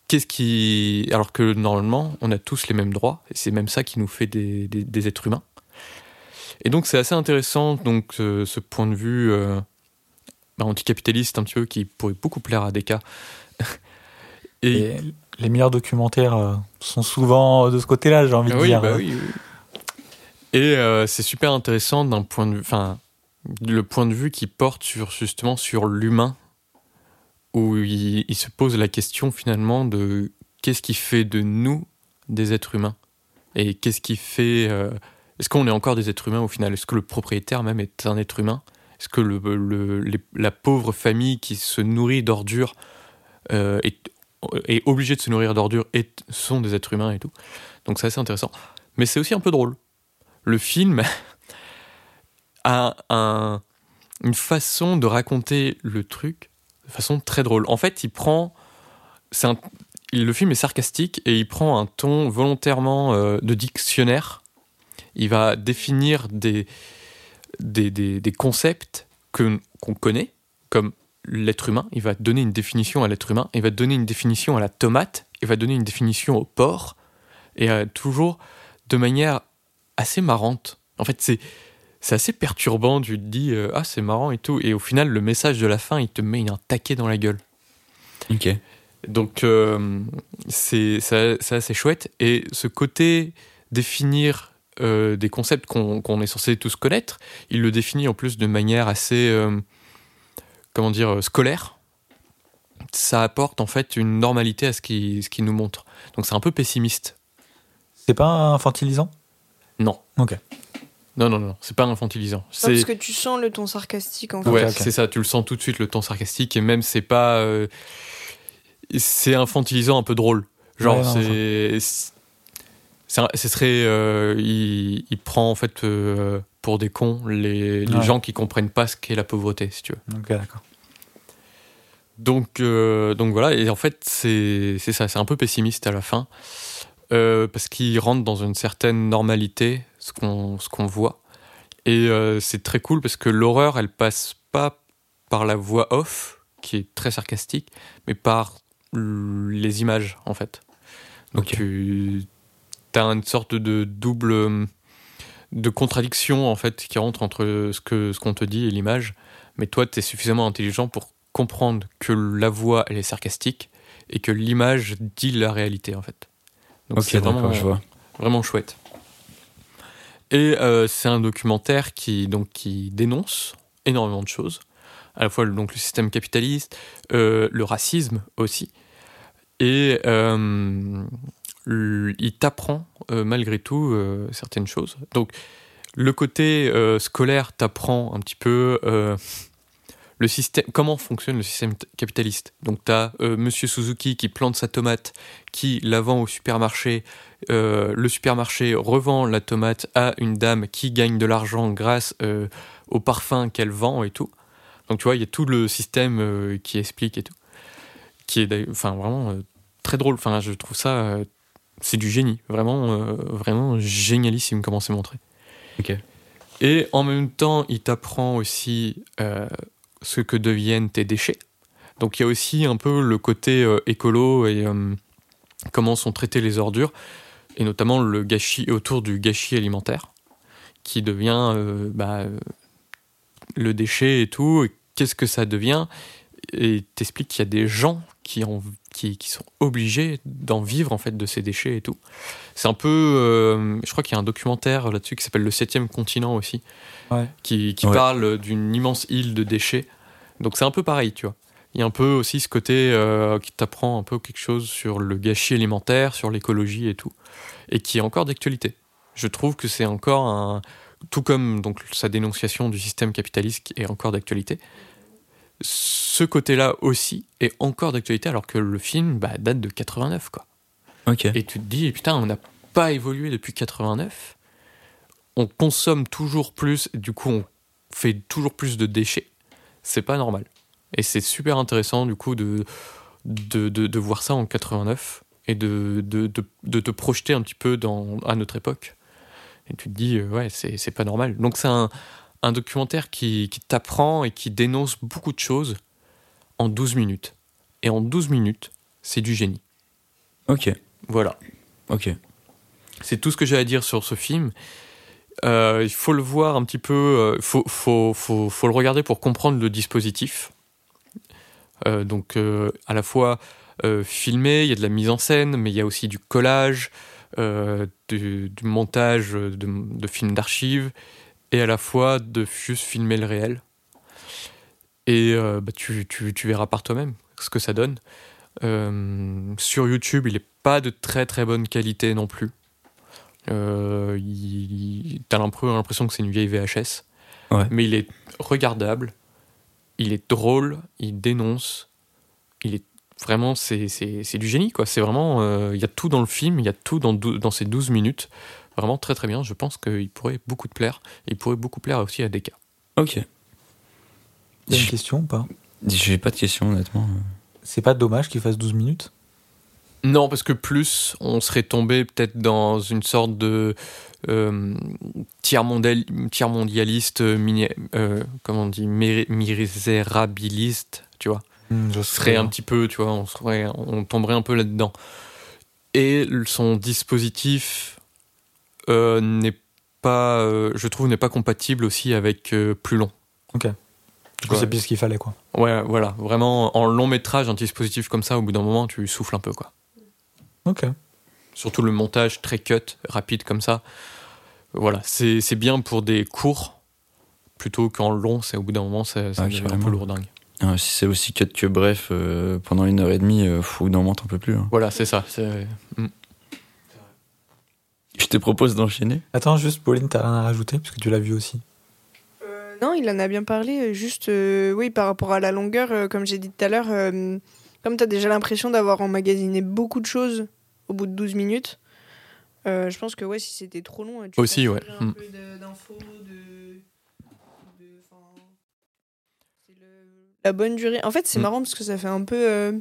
qu'est-ce qui. Alors que normalement, on a tous les mêmes droits, et c'est même ça qui nous fait des, des- des êtres humains. Et donc c'est assez intéressant, donc ce, ce point de vue euh, bah, anticapitaliste un petit peu qui pourrait beaucoup plaire à Descartes. et,
Et les meilleurs documentaires euh, sont souvent de ce côté-là, j'ai envie
Ah
de
oui,
dire.
bah oui, oui. Et euh, c'est super intéressant d'un point de vue, enfin, le point de vue qui porte sur justement sur l'humain, où il, se pose la question finalement de qu'est-ce qui fait de nous des êtres humains? Et qu'est-ce qui fait, euh, est-ce qu'on est encore des êtres humains au final? Est-ce que le propriétaire même est un être humain? Est-ce que la pauvre famille qui se nourrit d'ordures euh, est, obligée de se nourrir d'ordures et sont des êtres humains et tout? Donc c'est assez intéressant. Mais c'est aussi un peu drôle. Le film a un- une façon de raconter le truc de façon très drôle. En fait, il prend. un- le film est sarcastique et il prend un ton volontairement euh, de dictionnaire. Il va définir des, des, des- concepts qu'on connaît, comme l'être humain. Il va donner une définition à l'être humain. Il va donner une définition à la tomate. Il va donner une définition au porc. Et euh, toujours de manière assez marrante. En fait, c'est c'est assez perturbant. Tu te dis euh, ah c'est marrant et tout, et au final le message de la fin il te met un taquet dans la gueule.
Ok.
Donc euh, c'est assez chouette. Et ce côté définir euh, des concepts qu'on est censé tous connaître, il le définit en plus de manière assez, euh, comment dire, scolaire. Ça apporte en fait une normalité à ce qu'il ce qu'il nous montre. Donc c'est un peu pessimiste.
C'est pas infantilisant?
Non.
Ok.
Non, non, non, c'est pas infantilisant.
Non, parce
C'est
que tu sens le ton sarcastique en fait.
ouais, c'est ça. Tu le sens tout de suite le ton sarcastique et même c'est pas, euh, c'est infantilisant un peu drôle. Genre
Ouais, non,
c'est, c'est un- ce serait, euh, il, il prend en fait euh, pour des cons les, les
Ouais.
gens qui comprennent pas ce qu'est la pauvreté, si tu veux.
Ok, d'accord.
Donc, euh, donc voilà, et en fait, c'est c'est ça, c'est un peu pessimiste à la fin, euh, parce qu'il rentre dans une certaine normalité, ce qu'on ce qu'on voit. Et euh, c'est très cool parce que l'horreur, elle passe pas par la voix off, qui est très sarcastique, mais par les images, en fait. Donc tu as une sorte de double de contradiction, en fait, qui rentre entre ce que ce qu'on te dit et l'image. Mais toi, tu es suffisamment intelligent pour comprendre que la voix elle est sarcastique et que l'image dit la réalité en fait. Donc
Ok,
c'est vraiment,
d'accord, je vois.
vraiment chouette. Et euh, c'est un documentaire qui donc qui dénonce énormément de choses, à la fois donc le système capitaliste, euh, le racisme aussi, et euh, il t'apprend malgré tout certaines choses. Donc le côté scolaire t'apprend un petit peu le système, comment fonctionne le système capitaliste? Donc tu as Monsieur Suzuki qui plante sa tomate, qui la vend au supermarché. Euh, le supermarché revend la tomate à une dame qui gagne de l'argent grâce euh, au parfum qu'elle vend et tout. Donc tu vois, il y a tout le système euh, qui explique et tout. Qui est enfin, vraiment euh, très drôle. Enfin, je trouve ça, euh, c'est du génie. Vraiment, euh, vraiment génialissime comment c'est montré.
Ok.
Et en même temps, il t'apprend aussi euh, ce que deviennent tes déchets. Donc il y a aussi un peu le côté euh, écolo et euh, comment sont traitées les ordures, et notamment le gâchis autour du gâchis alimentaire, qui devient euh, bah, le déchet et tout. Qu'est-ce que ça devient? Et t'expliques qu'il y a des gens qui, ont, qui, qui sont obligés d'en vivre en fait de ces déchets et tout. C'est un peu, euh, je crois qu'il y a un documentaire là-dessus qui s'appelle Le Septième Continent aussi,
Ouais.
qui, qui
Ouais.
parle d'une immense île de déchets. Donc c'est un peu pareil, tu vois. Il y a un peu aussi ce côté euh, qui t'apprend un peu quelque chose sur le gâchis alimentaire, sur l'écologie et tout, et qui est encore d'actualité. Je trouve que c'est encore un, tout comme donc sa dénonciation du système capitaliste qui est encore d'actualité. Ce côté-là aussi est encore d'actualité alors que le film bah, date de 89 quoi. Et tu te dis, putain, on n'a pas évolué depuis 89. On consomme toujours plus, du coup, on fait toujours plus de déchets. C'est pas normal. Et c'est super intéressant, du coup, de, de, de, de voir ça en 89 et de, de, te projeter un petit peu dans, à notre époque. Et tu te dis, ouais, c'est c'est pas normal. Donc, c'est un, un documentaire qui, qui t'apprend et qui dénonce beaucoup de choses en 12 minutes. Et en 12 minutes, c'est du génie.
Ok.
Voilà.
Ok.
C'est tout ce que j'ai à dire sur ce film. Euh, il faut le voir un petit peu, il faut, faut, faut, faut le regarder pour comprendre le dispositif. Euh, donc euh, à la fois euh, filmé, il y a de la mise en scène, mais il y a aussi du collage, euh, du, du montage de, de films d'archives, et à la fois de juste filmer le réel. Et euh, bah, tu, tu, tu verras par toi-même ce que ça donne. Euh, sur YouTube, il n'est pas de très très bonne qualité non plus. Euh, T'as l'impression que c'est une vieille VHS.
Ouais.
Mais il est regardable, il est drôle, il dénonce, il est vraiment, c'est du génie quoi. C'est vraiment, euh, il y a tout dans le film, il y a tout dans, dans ces 12 minutes. Vraiment très très bien. Je pense qu'il pourrait beaucoup te plaire. Et il pourrait beaucoup plaire aussi à Deka.
Ok.
T'as une question ou pas?
J'ai pas de questions, honnêtement.
C'est pas dommage qu'il fasse 12 minutes?
Non, parce que plus, on serait tombé peut-être dans une sorte de euh, tiers, mondial, tiers mondialiste, euh, euh, comment on dit, misérabiliste, tu vois.
Hmm, Je
un petit peu, tu vois, on, serait, on tomberait un peu là-dedans. Et son dispositif n'est pas, euh, je trouve, n'est pas compatible aussi avec euh, plus long.
Ok. Du coup,
Ouais.
c'est plus ce qu'il fallait, quoi.
Ouais, voilà. Vraiment, en long métrage, un dispositif comme ça, au bout d'un moment, tu souffles un peu, quoi.
Ok.
Surtout le montage très cut, rapide comme ça. Voilà, c'est c'est bien pour des cours, plutôt qu'en long, c'est au bout d'un moment, ça, ça
Ah,
devient un peu lourdingue.
Ah, si c'est aussi cut que bref, euh, pendant une heure et demie, euh, fou, d'un moment, t'en peux plus. hein.
Voilà, c'est ça. c'est-
Je te propose d'enchaîner.
Attends, juste, Pauline, t'as rien à rajouter, parce que tu l'as vu aussi.
Euh, non, il en a bien parlé. euh, Juste, euh, oui, par rapport à la longueur, euh, comme j'ai dit tout à l'heure, euh, comme tu as déjà l'impression d'avoir emmagasiné beaucoup de choses au bout de 12 minutes, euh, je pense que ouais, si c'était trop long, tu
Aussi, ouais.
un
Mm.
peu de- d'infos, de. de- enfin, c'est le- La bonne durée. En fait, c'est
Mm.
marrant parce que ça fait un peu euh,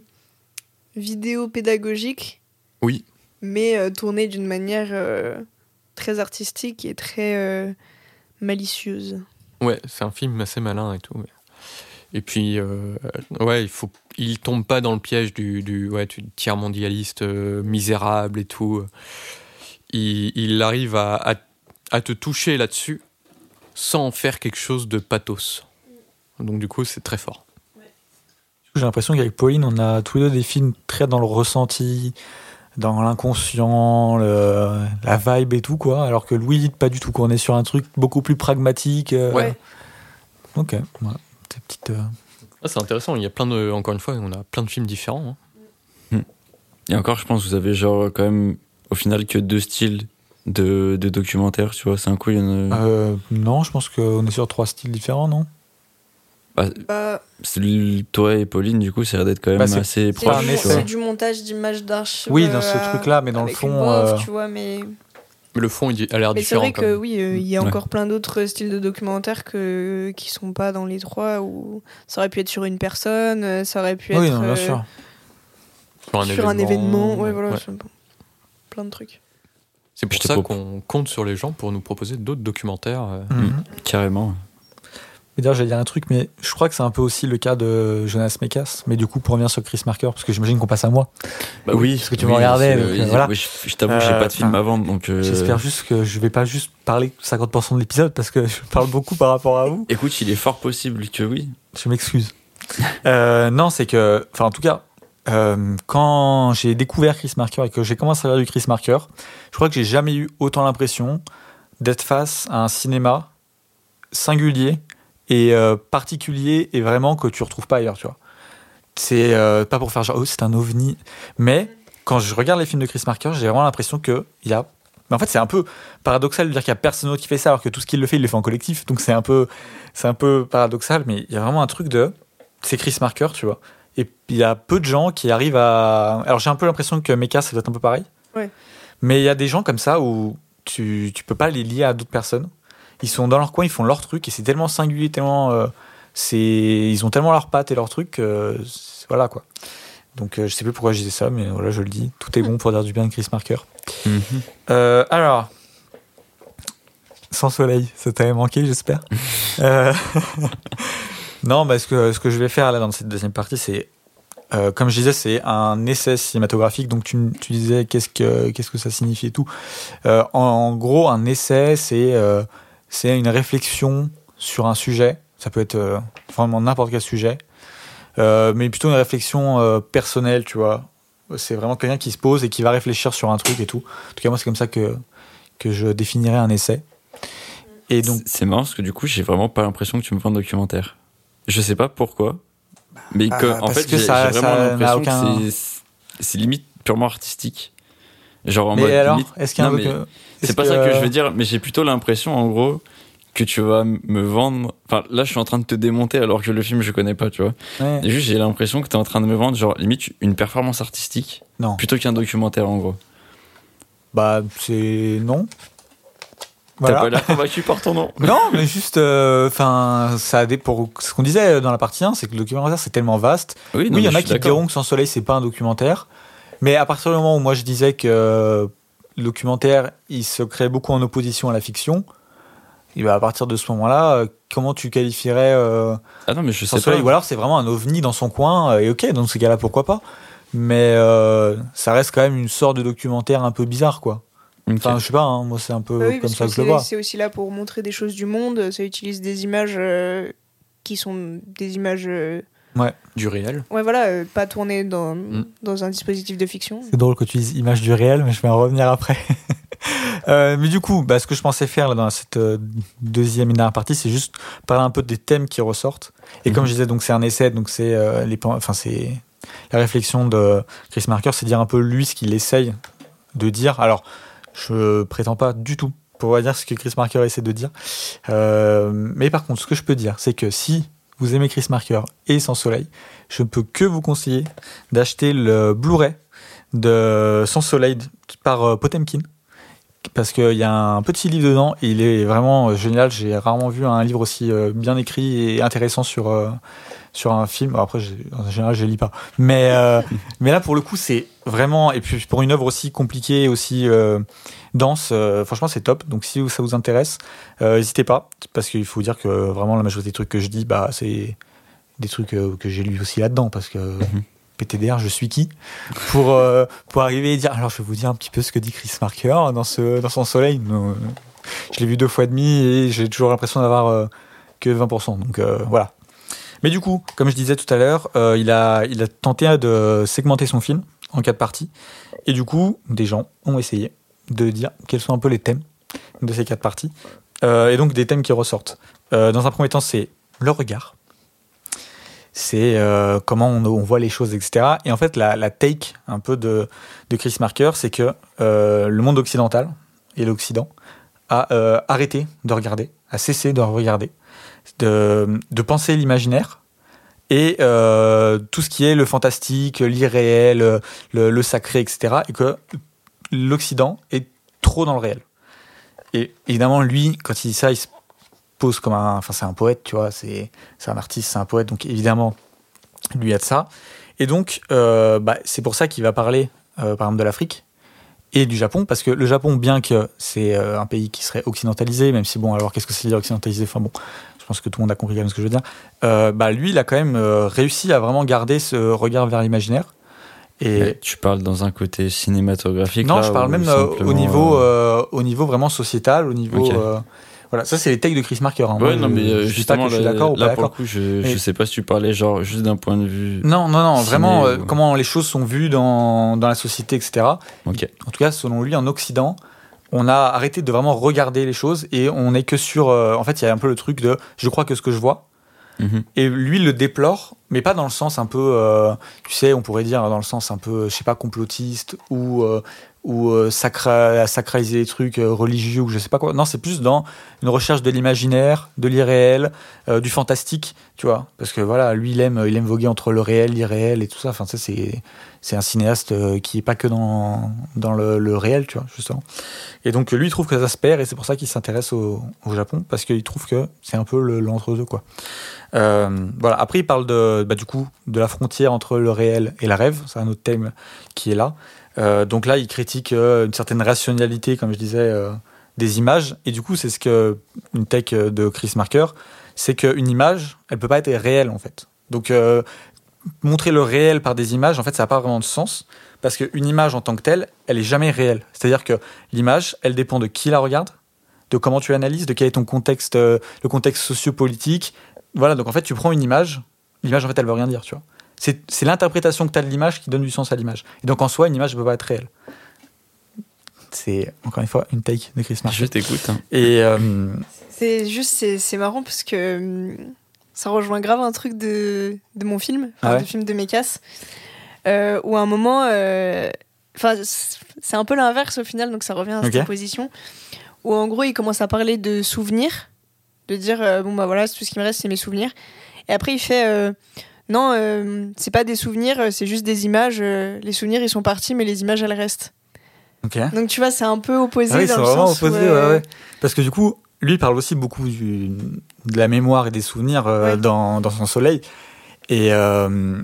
vidéo pédagogique,
Oui,
mais euh, tourné d'une manière euh, très artistique et très euh, malicieuse.
ouais, c'est un film assez malin et tout. ouais. Et puis, euh, ouais, il faut, il tombe pas dans le piège du, du, ouais, du tiers mondialiste euh, misérable et tout. Il, il arrive à, à, à te toucher là-dessus sans faire quelque chose de pathos. Donc du coup, c'est très fort.
J'ai l'impression qu'avec Pauline, on a tous les deux des films très dans le ressenti, dans l'inconscient, le- la vibe et tout, quoi. Alors que Louis, pas du tout, quoi. On est sur un truc beaucoup plus pragmatique. euh,
Ouais.
Ok, voilà. Ces petites, euh,
Ah, c'est intéressant. Il y a plein de, encore une fois, on a plein de films différents. hein.
Et encore, je pense que vous avez genre quand même au final que deux styles de, de documentaires, tu vois. C'est un coup, il y en a.
euh, non, je pense qu'on est sur trois styles différents, non?
Bah,
le- Toi et Pauline, du coup, ça a l'air d'être quand même
Bah,
assez proche,
c'est du montage d'images d'archives.
Oui, dans ce
euh,
truc-là, mais dans le fond,
off,
euh,
tu vois, mais,
Mais le fond, il a l'air
mais c'est
différent.
vrai que
même.
oui, euh, il y a
Ouais.
encore plein d'autres styles de documentaires que, qui sont pas dans les trois, où ça aurait pu être sur une personne, ça aurait pu
Oui,
être
non, bien
euh,
sûr.
Sur un
sur
événement.
un événement, ouais, voilà,
Ouais.
plein de trucs.
C'est pour ça
propose-
qu'on compte sur les gens pour nous proposer d'autres documentaires. euh.
Mhm.
Carrément.
Et d'ailleurs, j'allais dire un truc, mais je crois que c'est un peu aussi le cas de Jonas Mekas. Mais du coup, pour revenir sur Chris Marker, parce que j'imagine qu'on passe à moi.
Bah oui,
parce que tu me regardais, donc,
oui,
euh, voilà.
oui, je je t'avoue, j'ai
Euh,
pas de film à vendre, donc. euh,
J'espère juste que je vais pas juste parler 50% de l'épisode parce que je parle beaucoup par rapport à vous.
Écoute, il est fort possible que oui.
Je m'excuse. Euh, non, c'est que, enfin, en tout cas, euh, quand j'ai découvert Chris Marker et que j'ai commencé à regarder du Chris Marker, je crois que j'ai jamais eu autant l'impression d'être face à un cinéma singulier et euh, particulier et vraiment que tu retrouves pas ailleurs, tu vois. C'est euh, pas pour faire genre, oh, c'est un ovni, mais quand je regarde les films de Chris Marker, j'ai vraiment l'impression que il y a. Mais en fait, c'est un peu paradoxal de dire qu'il y a personne d'autre qui fait ça, alors que tout ce qu'il le fait, il le fait en collectif. Donc c'est un peu, c'est un peu paradoxal, mais il y a vraiment un truc de, c'est Chris Marker, tu vois. Et il y a peu de gens qui arrivent à. Alors j'ai un peu l'impression que Mecha, ça doit être un peu pareil.
Ouais.
Mais il y a des gens comme ça où tu, tu peux pas les lier à d'autres personnes. Ils sont dans leur coin, ils font leur truc, et c'est tellement singulier, tellement. euh, c'est, ils ont tellement leurs pattes et leurs trucs, que c'est- voilà quoi. Donc euh, je sais plus pourquoi je disais ça, mais voilà, je le dis. Tout est bon pour dire du bien de Chris Marker. Euh, alors, sans soleil, ça t'avait manqué, j'espère. Euh, non, bah, ce, que, ce que je vais faire là dans cette deuxième partie, c'est, euh, comme je disais, c'est un essai cinématographique. Donc tu, tu disais qu'est-ce que, qu'est-ce que ça signifie et tout. Euh, en, en gros, un essai, c'est, euh, c'est une réflexion sur un sujet. Ça peut être euh, vraiment n'importe quel sujet. Euh, mais plutôt une réflexion euh, personnelle, tu vois. C'est vraiment quelqu'un qui se pose et qui va réfléchir sur un truc et tout. En tout cas, moi, c'est comme ça que, que je définirais un essai. Et donc,
C'est marrant parce que du coup, j'ai vraiment pas l'impression que tu me vends un documentaire. Je sais pas pourquoi. Mais que, en fait, j'ai vraiment l'impression
aucun-
que c'est- limite purement artistique. Genre en
mais
mode.
alors, est-ce qu'il y a un
mais C'est pas ça que je veux dire, mais j'ai plutôt l'impression, en gros, que tu vas me vendre. Enfin, là, je suis en train de te démonter alors que le film, je connais pas, tu vois.
Ouais.
Et juste, j'ai l'impression que tu es en train de me vendre, genre, limite, une performance artistique
Non.
plutôt qu'un documentaire, en gros.
Bah, c'est non.
T'as
Voilà.
pas l'air convaincu par ton nom.
Non, mais juste, enfin, ça a des pour ce qu'on disait dans la partie 1, c'est que le documentaire c'est tellement vaste.
Oui,
il y en a qui diront que Sans Soleil c'est pas un documentaire, mais à partir du moment où moi je disais que le documentaire il se crée beaucoup en opposition à la fiction, et bah, à partir de ce moment-là, euh, comment tu qualifierais euh,
Ah non, mais je sais
Soleil
pas.
Ou alors c'est vraiment un ovni dans son coin, euh, et ok, dans ces cas-là pourquoi pas, mais euh, ça reste quand même une sorte de documentaire un peu bizarre quoi.
Ok.
Enfin, je sais pas, hein, moi c'est un peu
Bah oui,
comme ça que je le vois.
C'est aussi là pour montrer des choses du monde. Ça utilise des images euh, qui sont des images. Euh,
Du réel.
ouais, voilà, euh, pas tournées dans,
Mm.
dans un dispositif de fiction.
C'est drôle que tu dises image du réel, mais je vais en revenir après. Euh, mais du coup, bah, ce que je pensais faire là, dans cette euh, deuxième et dernière partie, c'est juste parler un peu des thèmes qui ressortent. Et comme
Mhm.
je disais, donc c'est un essai, donc c'est euh, les, enfin c'est la réflexion de Chris Marker, c'est dire un peu lui ce qu'il essaye de dire. Alors, je prétends pas du tout pour dire ce que Chris Marker essaie de dire. Euh, mais par contre, ce que je peux dire, c'est que si vous aimez Chris Marker et Sans Soleil, je ne peux que vous conseiller d'acheter le Blu-ray de Sans Soleil par euh, Potemkin. Parce qu'il y a un petit livre dedans et il est vraiment euh, génial. J'ai rarement vu un livre aussi euh, bien écrit et intéressant sur, sur un film. Après, en général, je les lis pas. Mais, euh, mais là, pour le coup, c'est vraiment. Et puis, pour une œuvre aussi compliquée, aussi euh, dense, euh, franchement, c'est top. Donc, si ça vous intéresse, n'hésitez pas. Parce qu'il faut dire que vraiment, la majorité des trucs que je dis, bah, c'est des trucs que j'ai lu aussi là-dedans. Parce que.
Mhm.
PTDR, je suis qui pour, pour arriver et dire alors je vais vous dire un petit peu ce que dit Chris Marker dans, ce, dans son soleil. Je l'ai vu deux fois et demi et j'ai toujours l'impression d'avoir que 20%. Donc voilà. Mais du coup, comme je disais tout à l'heure, euh, il, a, tenté de segmenter son film en quatre parties. Et du coup, des gens ont essayé de dire quels sont un peu les thèmes de ces quatre parties. Euh, et donc des thèmes qui ressortent. Euh, dans un premier temps, c'est le regard. C'est comment on, voit les choses, etc. Et en fait, la, take un peu de, de Chris Marker, c'est que le monde occidental et l'Occident a arrêté de regarder, a cessé de regarder, de, penser l'imaginaire et euh, tout ce qui est le fantastique, l'irréel, le, sacré, etc. Et que l'Occident est trop dans le réel. Et évidemment, lui, quand il dit ça, il se pose comme un. Enfin, c'est un poète, tu vois, c'est un artiste, c'est un poète, donc évidemment, lui a de ça. Et donc, euh, bah, c'est pour ça qu'il va parler, euh, par exemple, de l'Afrique et du Japon, parce que le Japon, bien que c'est un pays qui serait occidentalisé, même si, bon, alors qu'est-ce que c'est dire occidentalisé? Enfin bon, pense que tout le monde a compris quand même ce que je veux dire. Euh, bah, lui, il a quand même euh, réussi à vraiment garder ce regard vers l'imaginaire. Et
Mais tu parles dans un côté cinématographique
non,
là,
je parle même euh, au niveau, au niveau vraiment sociétal, au niveau. Voilà, ça c'est les takes de Chris Marker. hein.
Ouais, non,
je-
mais
je
justement,
je suis
là,
d'accord ou
là,
pas
pour le
d'accord.
coup, je, je sais pas si tu parlais genre juste d'un point de vue.
Non, non, non, vraiment euh, comment les choses sont vues dans, dans la société, etc.
Ok.
En tout cas, selon lui, en Occident, on a arrêté de vraiment regarder les choses et on n'est que sur. euh, en fait, il y a un peu le truc de je crois que ce que je vois.
Mhm.
Et lui le déplore, mais pas dans le sens un peu, euh, tu sais, on pourrait dire dans le sens un peu, je sais pas, complotiste ou euh, ou euh, sacra- sacraliser les trucs religieux ou je sais pas quoi. Non, c'est plus dans une recherche de l'imaginaire, de l'irréel, du fantastique, tu vois. Parce que voilà, lui il aime, il aime voguer entre le réel, l'irréel et tout ça. Enfin, ça c'est c'est un cinéaste euh, qui est pas que dans dans le, réel, tu vois, justement. Et donc lui il trouve que ça se perd et c'est pour ça qu'il s'intéresse au, Japon parce qu'il trouve que c'est un peu le- l'entre-deux quoi. Euh, voilà. Après, il parle de, bah, du coup de la frontière entre le réel et la rêve. C'est un autre thème qui est là. Euh, donc là, il critique une certaine rationalité, comme je disais, des images. Et du coup, c'est ce que une tech de Chris Marker, c'est qu'une image, elle peut pas être réelle en fait. Donc montrer le réel par des images, en fait, ça n'a pas vraiment de sens parce qu'une image en tant que telle, elle est jamais réelle. C'est-à-dire que l'image, elle dépend de qui la regarde, de comment tu l'analyses, de quel est ton contexte, euh, le contexte sociopolitique. Voilà, donc en fait, tu prends une image, l'image, en fait, elle veut rien dire, tu vois. C'est c'est l'interprétation que tu as de l'image qui donne du sens à l'image. Et donc en soi, une image ne peut pas être réelle. C'est encore une fois une take de Chris Marker.
Je t'écoute. hein.
Et euh,
C'est juste, c'est c'est marrant parce que hum, ça rejoint grave un truc de, de mon film,
Ah ouais
du film de Mekas, euh, où à un moment, euh, enfin, c'est un peu l'inverse au final, donc ça revient à cette
Ok.
opposition, où en gros, il commence à parler de souvenirs, de dire, euh, bon bah voilà, tout ce qui me reste, c'est mes souvenirs. Et après, il fait, non, c'est pas des souvenirs, c'est juste des images. les souvenirs, ils sont partis, mais les images, elles restent. Donc tu vois, c'est un peu opposé
Ah oui,
dans
c'est
le
vraiment
sens
opposé, ouais, ouais. Parce que du coup, lui, il parle aussi beaucoup du- de la mémoire et des souvenirs euh,
Ouais.
dans, dans son soleil. Et, euh,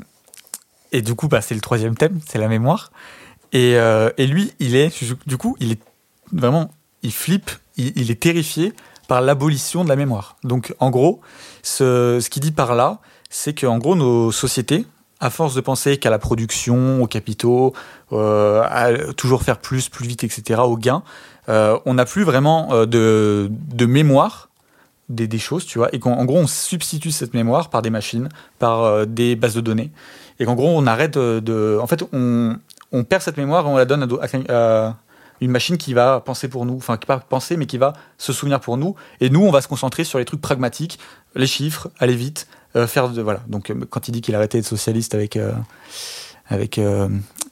et du coup, bah, c'est le troisième thème, c'est la mémoire. Et, euh, et lui, il est, du coup, il est vraiment, il flippe, il, il est terrifié par l'abolition de la mémoire. Donc, en gros, ce, ce qu'il dit par là, c'est qu'en gros, nos sociétés, à force de penser qu'à la production, aux capitaux, à toujours faire plus, plus vite, etc., au gain, euh, on n'a plus vraiment euh, de, de mémoire des, des choses, tu vois, et qu'en en gros, on substitue cette mémoire par des machines, par euh, des bases de données, et qu'en gros, on arrête de, de- En fait, on, on perd cette mémoire et on la donne à, une machine qui va penser pour nous, enfin, qui pas penser, mais qui va se souvenir pour nous, et nous, on va se concentrer sur les trucs pragmatiques, les chiffres, aller vite, faire de. Voilà. Donc, quand il dit qu'il a arrêté d'être socialiste avec. avec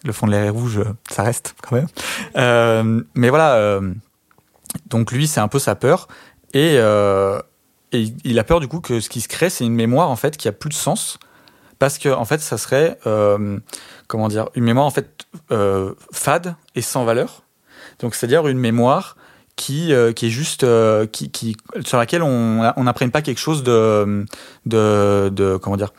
le fond de l'air rouge, euh, ça reste quand même. Euh, mais voilà, euh, donc lui, c'est un peu sa peur. Et, et il- a peur du coup que ce qui se crée, c'est une mémoire en fait qui a plus de sens. Parce que en fait, ça serait, comment dire, une mémoire en fait fade et sans valeur. Donc c'est-à-dire une mémoire qui, qui est juste, qui, sur laquelle on on pas quelque chose de, de, de comment dire,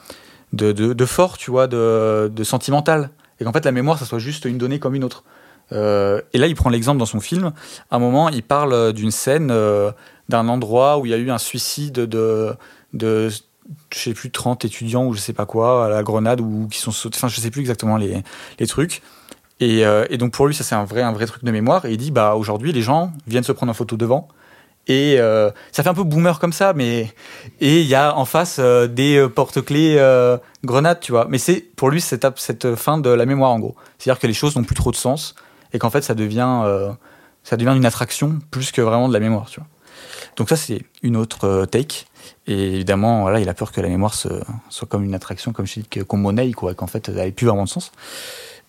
de, de fort, tu vois, de, de sentimental. Et qu'en fait, la mémoire, ça soit juste une donnée comme une autre. Euh, et là, il prend l'exemple dans son film. À un moment, il parle d'une scène, euh, d'un endroit où il y a eu un suicide de, de je sais plus, 30 étudiants ou je sais pas quoi, à la Grenade, ou qui sont sautés. Enfin, je sais plus exactement les, trucs. Et, euh, et donc, pour lui, ça, c'est un vrai, un vrai truc de mémoire. Et il dit, bah, aujourd'hui, les gens viennent se prendre en photo devant. Et euh, ça fait un peu boomer comme ça, mais et il y a en face euh, des euh, porte-clés euh, grenades, tu vois. Mais c'est pour lui cette, fin de la mémoire en gros. C'est-à-dire que les choses n'ont plus trop de sens et qu'en fait ça devient ça devient une attraction plus que vraiment de la mémoire, tu vois. Donc ça c'est une autre take. Et évidemment, voilà, il a peur que la mémoire soit comme une attraction, comme je dis, qu'on monnaie, quoi, qu'en fait elle n'avait plus vraiment de sens.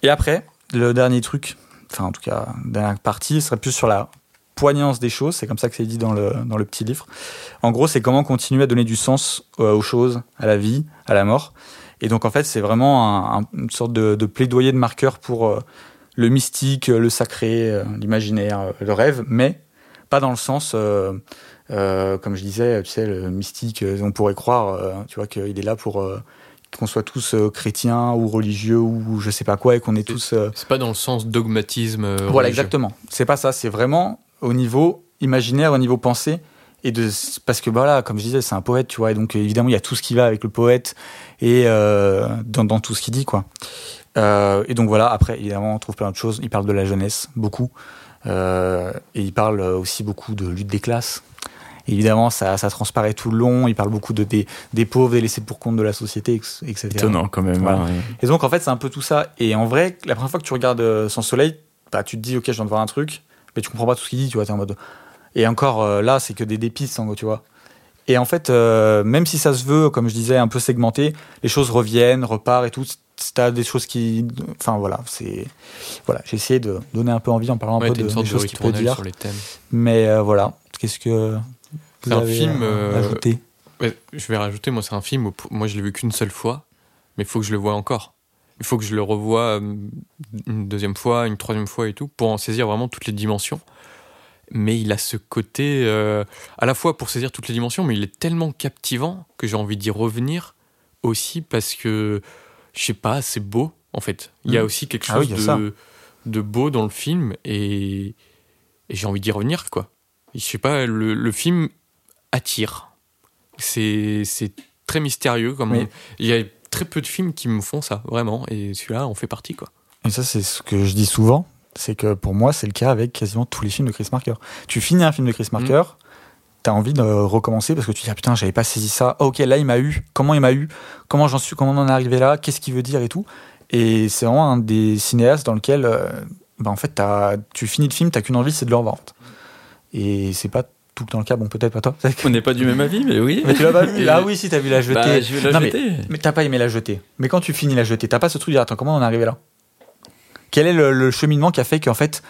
Et après, le dernier truc, enfin en tout cas, la dernière partie serait plus sur la poignance des choses, c'est comme ça que c'est dit dans le, dans le petit livre. En gros, c'est comment continuer à donner du sens euh, aux choses, à la vie, à la mort. Et donc, en fait, c'est vraiment un- un- une sorte de, de plaidoyer de marqueur pour euh, le mystique, le sacré, euh, l'imaginaire, le rêve, mais pas dans le sens, euh, comme je disais, tu sais, le mystique, on pourrait croire, tu vois, qu'il est là pour qu'on soit tous euh, chrétiens ou religieux ou je sais pas quoi et qu'on est tous... euh,
C'est pas dans le sens dogmatisme. euh,
voilà,
religieux.
exactement. C'est pas ça. C'est vraiment au niveau imaginaire, au niveau pensée. Et de, parce que voilà, comme je disais, c'est un poète, tu vois. Et donc, évidemment, il y a tout ce qui va avec le poète et euh, dans, dans tout ce qu'il dit, quoi. Euh, et donc, voilà, après, évidemment, on trouve plein de choses. Il parle de la jeunesse, beaucoup. Euh, et il parle aussi beaucoup de lutte des classes. Et évidemment, ça, ça transparaît tout le long. Il parle beaucoup de, des, des pauvres, des laissés pour compte de la société, etc.
Étonnant quand même.
Voilà.
hein, ouais.
Et donc, en fait, c'est un peu tout ça. Et en vrai, la première fois que tu regardes euh, Sans Soleil, bah, tu te dis, ok, je viens de voir un truc, mais tu comprends pas tout ce qu'il dit, tu vois, t'es en mode. Et encore, euh, là, c'est que des dépistes, tu vois. Et en fait, euh, même si ça se veut, comme je disais, un peu segmenté, les choses reviennent, repartent et tout. T'as des choses qui. Enfin, voilà, c'est. Voilà, j'ai essayé de donner un peu envie en parlant
Ouais,
un peu de, des
de
choses qu'il peut dire.
sur les thèmes.
Mais euh, voilà, qu'est-ce que. Vous
C'est un
avez
film, euh, Ouais, je vais rajouter, moi c'est un film, où, moi je l'ai vu qu'une seule fois, mais il faut que je le voie encore. Il faut que je le revoie euh, une deuxième fois, une troisième fois et tout, pour en saisir vraiment toutes les dimensions. Mais il a ce côté, euh, à la fois pour saisir toutes les dimensions, mais il est tellement captivant que j'ai envie d'y revenir aussi parce que, je sais pas, c'est beau en fait. Il y a
Mhm.
aussi quelque
Ah oui,
chose de, de beau dans le film et, et j'ai envie d'y revenir quoi. Je sais pas, le, le film attire. C'est très mystérieux. Comme
Mais-
on- Il y a très peu de films qui me font ça, vraiment. Et celui-là, on fait partie, quoi.
Et ça, c'est ce que je dis souvent. C'est que pour moi, c'est le cas avec quasiment tous les films de Chris Marker. Tu finis un film de Chris Marker, t'as envie de recommencer parce que tu te dis ah putain, j'avais pas saisi ça. Ah, ok, là il m'a eu. Comment il m'a eu? Comment j'en suis? Comment on en est arrivé là? Qu'est-ce qu'il veut dire et tout? Et c'est vraiment un des cinéastes dans lequel, euh, bah, en fait, tu finis le film, t'as qu'une envie, c'est de le en fait. Et c'est pas tout temps le cas. Bon, peut-être pas toi.
On n'est pas du même avis, mais oui.
Mais tu l'as pas vu Ah oui, si t'as vu la jetée.
Bah, je vais la
Non, mais-
jeter.
Mais t'as pas aimé la jetée. Mais quand tu finis la jetée, t'as pas ce truc de dire attends, comment on est arrivé là? Quel est le, le cheminement qui a fait qu'en fait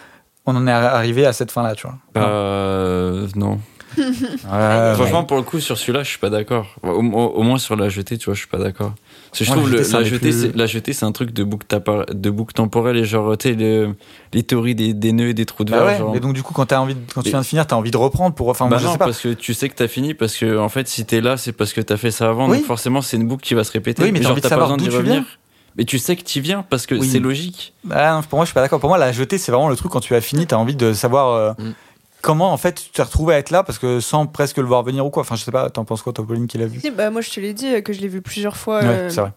on en est arrivé à cette fin là, tu vois?
Euh, non.
Ouais,
Franchement,
ouais.
pour le coup, sur celui-là, je suis pas d'accord. Au, au- au moins sur la jetée, tu vois, je suis pas d'accord. Parce que je trouve
la
le- la, jetée,
plus-
c'est, la jetée, c'est un truc de boucle, de boucle temporelle et genre, tu sais, le- les théories des, des nœuds et des trous de
Bah
verre. genre.
mais donc du coup quand t'as envie, de- quand tu
Et-
viens de finir, t'as envie de reprendre pour. Enfin,
bah
moi, je
non,
sais pas.
parce que tu sais que t'as fini, parce que en fait, si t'es là, c'est parce que t'as fait ça avant,
Oui.
donc forcément, c'est une boucle qui va se répéter.
Oui, mais t'as
pas besoin d'y
tu
revenir. Mais tu sais que tu viens parce que
Oui.
c'est logique.
Ah non, pour moi, je suis pas d'accord. Pour moi, la jetée, c'est vraiment le truc quand tu as fini, t'as envie de savoir euh,
Mm.
Comment en fait tu t'es retrouvé à être là parce que sans presque le voir venir ou quoi? Enfin, je sais pas. T'en penses quoi, toi, Pauline, qui l'a vu?
Si, bah, moi, je te l'ai dit euh, que je l'ai vu plusieurs fois.
Ouais,
euh,
c'est vrai.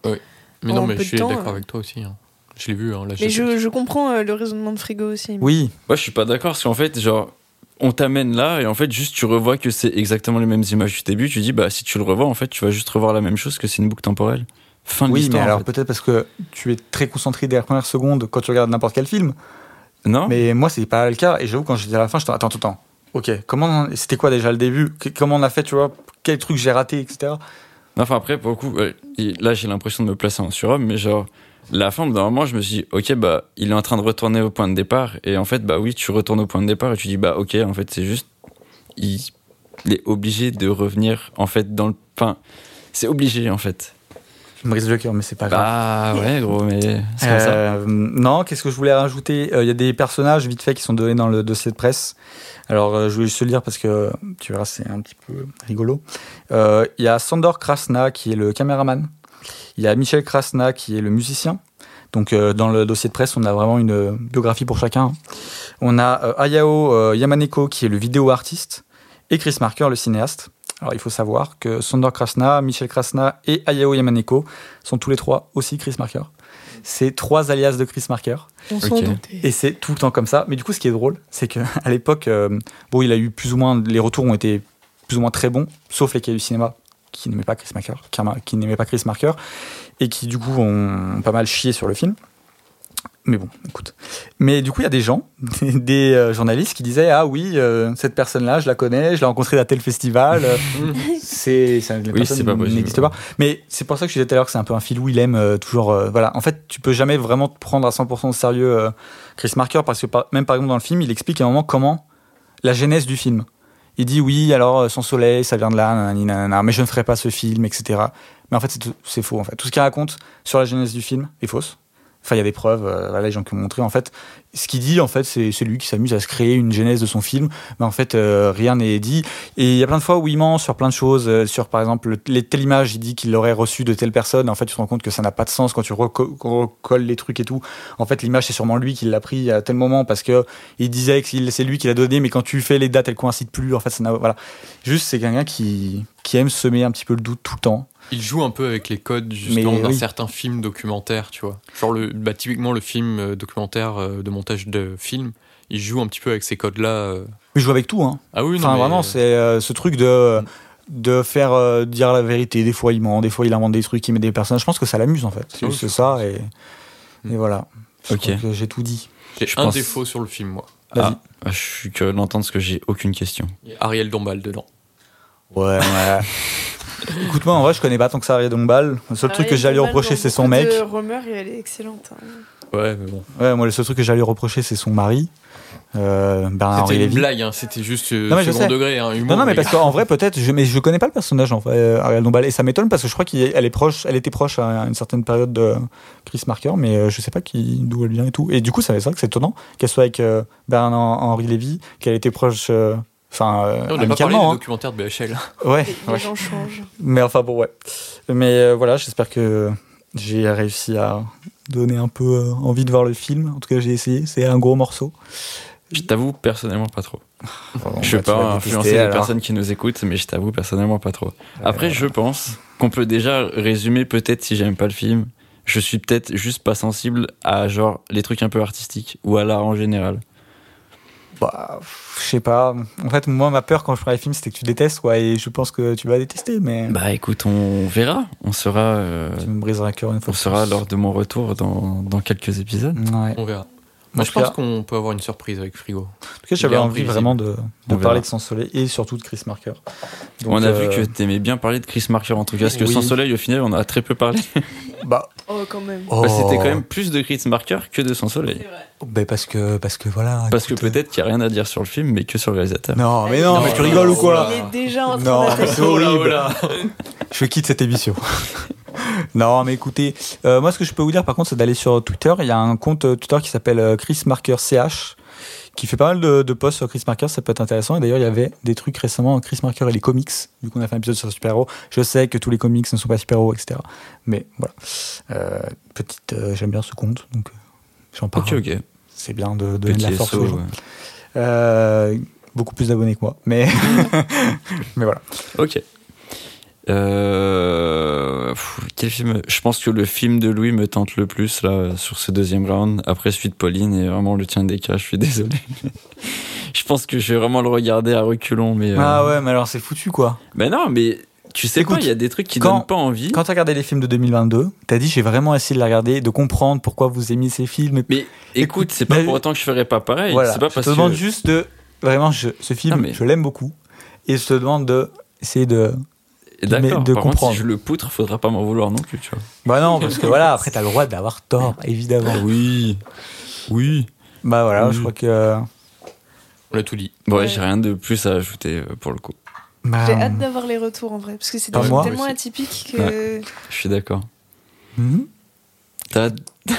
Mais non, mais je suis d'accord
euh.
avec toi aussi. hein. Je l'ai vu, hein, là,
mais
je-
je, comprends euh, le raisonnement de Frigo aussi.
Oui.
Moi, je suis pas d'accord parce qu'en fait, genre, on t'amène là et en fait juste tu revois que c'est exactement les mêmes images du début. Tu dis bah si tu le revois en fait tu vas juste revoir la même chose que c'est une boucle temporelle. Fin de
Oui, mais
l'histoire. en
alors
fait.
peut-être parce que tu es très concentré dès la première seconde quand tu regardes n'importe quel film.
Non
Mais moi, c'est pas le cas. Et j'avoue, quand j'étais à la fin, je attends, attends, attends. Ok, comment c'était quoi déjà le début? Comment on a fait, tu vois? Quel truc j'ai raté, etc.
Enfin après pour le coup là j'ai l'impression de me placer en surhomme mais genre la fin d'un moment je me suis dit ok bah il est en train de retourner au point de départ et en fait bah oui tu retournes au point de départ et tu dis bah ok en fait c'est juste il, il est obligé de revenir en fait dans le enfin c'est obligé en fait
me brise le cœur, mais c'est pas grave.
bah ouais gros mais c'est comme ça
Euh, non, qu'est-ce que je voulais rajouter? Euh, Il y a des personnages vite fait qui sont donnés dans le dossier de presse. Alors, euh, je voulais juste le lire parce que tu verras, c'est un petit peu rigolo. Euh, Il y a Sandor Krasna qui est le caméraman. Il y a Michel Krasna qui est le musicien. Donc, euh, dans le dossier de presse, on a vraiment une euh, biographie pour chacun. On a euh, Ayao euh, Yamaneko qui est le vidéo artiste et Chris Marker le cinéaste. Alors, il faut savoir que Sandor Krasna, Michel Krasna et Ayao Yamaneko sont tous les trois aussi Chris Marker. C'est trois alias de Chris Marker.
On s'en
Ok.
doutait.
Et c'est tout le temps comme ça. Mais du coup, ce qui est drôle, c'est qu'à l'époque, euh, bon, il a eu plus ou moins, les retours ont été plus ou moins très bons, sauf les cahiers du cinéma qui n'aimaient pas Chris Marker, qui, qui n'aimaient pas Chris Marker, et qui du coup ont pas mal chié sur le film. Mais bon, écoute. Mais du coup, il y a des gens, des, des, euh, journalistes qui disaient Ah oui, euh, cette personne-là, je la connais, je l'ai rencontrée à tel festival. euh, c'est la
Oui,
personne
c'est pas possible.
n'existe pas. Mais c'est pour ça que je disais tout à l'heure que c'est un peu un fil où il aime euh, toujours. euh, voilà. En fait, tu peux jamais vraiment te prendre à 100% au sérieux euh, Chris Marker parce que par- même par exemple dans le film, il explique à un moment comment la genèse du film. Il dit oui, alors euh, son soleil, ça vient de là, nanani, nanana, mais je ne ferai pas ce film, etc. Mais en fait, c'est c'est faux. En fait, tout ce qu'il raconte sur la genèse du film est fausse. Enfin, il y a des preuves, euh, voilà, les gens qui ont montré. En fait, ce qu'il dit, en fait, c'est c'est lui qui s'amuse à se créer une genèse de son film, mais en fait, euh, rien n'est dit. Et il y a plein de fois où il ment sur plein de choses, euh, sur par exemple le- telle image, il dit qu'il l'aurait reçu de telle personne. En fait, tu te rends compte que ça n'a pas de sens quand tu reco- recolles les trucs et tout. En fait, l'image, c'est sûrement lui qui l'a pris à tel moment parce que il disait que c'est lui qui l'a donné, mais quand tu fais les dates, elles coïncident plus. En fait, voilà. Juste, c'est quelqu'un qui qui aime semer un petit peu le doute tout le temps.
Il joue un peu avec les codes justement d'un
oui.
certain film documentaire, tu vois. Genre le, bah, typiquement le film euh, documentaire euh, de montage de film, il joue un petit peu avec ces codes-là. euh.
Je joue avec tout, hein.
Ah oui, non,
Enfin,
mais,
vraiment, c'est euh, ce truc de de faire euh, dire la vérité. Des fois, il ment, des fois, il invente des trucs, il met des personnages. Je pense que ça l'amuse en fait. C'est
Ah oui, je
ça et,
Mm.
et voilà. Je
Ok.
crois que j'ai tout dit.
J'ai
je
un
pense-
défaut sur le film, moi.
Vas-y.
Ah, ah, je suis curieux d'entendre ce que j'ai aucune question.
Il y a Ariel Dombal dedans.
Ouais, ouais. Écoute-moi, en vrai, je connais pas tant que ça Ariel Dombal. Le seul truc que j'ai à lui reprocher, c'est son mec.
De rumeurs et elle est excellente. hein.
Ouais, mais bon.
Ouais, moi, le seul truc que j'ai à lui reprocher, c'est son mari, euh,
C'était une
Lévy.
blague, hein, c'était juste euh,
Non, mais je
second
sais.
degré, hein, humour.
Non, non, mais parce qu'en vrai, peut-être, je, mais je connais pas le personnage, en vrai, euh, Ariel Dombal. Et ça m'étonne parce que je crois qu'elle est proche, elle était proche à une certaine période de Chris Marker, mais euh, je sais pas qui, d'où elle vient et tout. Et du coup, ça, c'est vrai que c'est étonnant qu'elle soit avec euh, Bernard-Henri Lévy, qu'elle était proche, euh, enfin, euh,
on n'a pas parlé
hein.
documentaire de BHL.
Ouais,
Les, les
ouais.
gens changent.
Mais enfin, bon, ouais. Mais euh, voilà, j'espère que j'ai réussi à donner un peu euh, envie de voir le film. En tout cas, j'ai essayé. C'est un gros morceau.
Je t'avoue personnellement pas trop.
Bon,
je veux
bah,
pas influencer
détester,
les personnes qui nous écoutent, mais je t'avoue personnellement pas trop. Après,
Euh,
je pense qu'on peut déjà résumer peut-être si j'aime pas le film. Je suis peut-être juste pas sensible à genre les trucs un peu artistiques ou à l'art en général.
Bah, je sais pas. En fait, moi, ma peur quand je ferai les films, c'était que tu détestes, quoi. Et je pense que tu vas détester, mais
Bah écoute, on verra. On sera, euh,
tu me briseras le cœur une fois.
on sera lors de mon retour dans, dans quelques épisodes.
Ouais.
On verra. Moi, je pense qu'on peut avoir une surprise avec Frigo.
En tout cas, j'avais envie vraiment de, de parler de Sans Soleil et surtout de Chris Marker. Donc,
on a
euh,
vu que t'aimais bien parler de Chris Marker en tout cas, parce que
Oui.
sans soleil, au final, on a très peu parlé.
Bah,
Oh, quand même.
oh.
Bah, C'était quand même plus de Chris Marker que de sans soleil.
Bah, parce que, parce que voilà.
Parce que
écoute, euh,
peut-être qu'il n'y a rien à dire sur le film, mais que sur le réalisateur.
Non, mais non,
Non,
mais tu
non,
rigoles
non,
ou quoi
Il est déjà en
Non,
train
mais
d'attaquer.
c'est horrible. Je quitte cette émission. non, mais écoutez, euh, moi, ce que je peux vous dire, par contre, c'est d'aller sur Twitter. Il y a un compte euh, Twitter qui s'appelle Chris Marker CH, qui fait pas mal de, de posts sur Chris Marker. Ça peut être intéressant. Et d'ailleurs, il y avait des trucs récemment, Chris Marker et les comics. Vu qu'on a fait un épisode sur super-héros, je sais que tous les comics ne sont pas super-héros, etc. Mais voilà. Euh, petite, euh, j'aime bien ce compte, donc euh, j'en parle.
Ok, ok.
C'est bien de donner de
Petit
la force
SO,
aux gens.
ouais.
Euh, beaucoup plus d'abonnés que moi, mais mais voilà.
Ok. Euh, pff, quel film? Je pense que le film de Louis me tente le plus là sur ce deuxième round. Après celui de Pauline et vraiment le tien des cas. Je suis désolé. je pense que je vais vraiment le regarder à reculons. Mais, euh,
Ah ouais, mais alors c'est foutu quoi.
Mais non, mais tu sais
Écoute,
quoi, il y a des trucs qui
quand-
donnent pas envie.
Quand t'as regardé les films de 2022, t'as dit j'ai vraiment essayé de les regarder, de comprendre pourquoi vous aimiez ces films.
Mais écoute, c'est pas pour autant que je ferais pas pareil.
voilà,
C'est pas
je
parce
te demande
que.
juste de vraiment je- ce film,
Non, mais-
je l'aime beaucoup et je te demande de essayer de.
D'accord.
de
Par
comprendre.
contre, si je le poutre, faudra pas m'en vouloir non plus, tu vois.
Bah non, parce que voilà, après t'as le droit d'avoir tort, évidemment.
Oui. Oui.
Bah voilà,
Oui.
je crois que.
On a tout dit.
Bon, ouais,
Ouais.
j'ai rien de plus à ajouter euh, pour le coup.
bah,
J'ai hâte d'avoir les retours en vrai, parce que c'est tellement
Aussi.
atypiques que.
Je suis d'accord. T'as.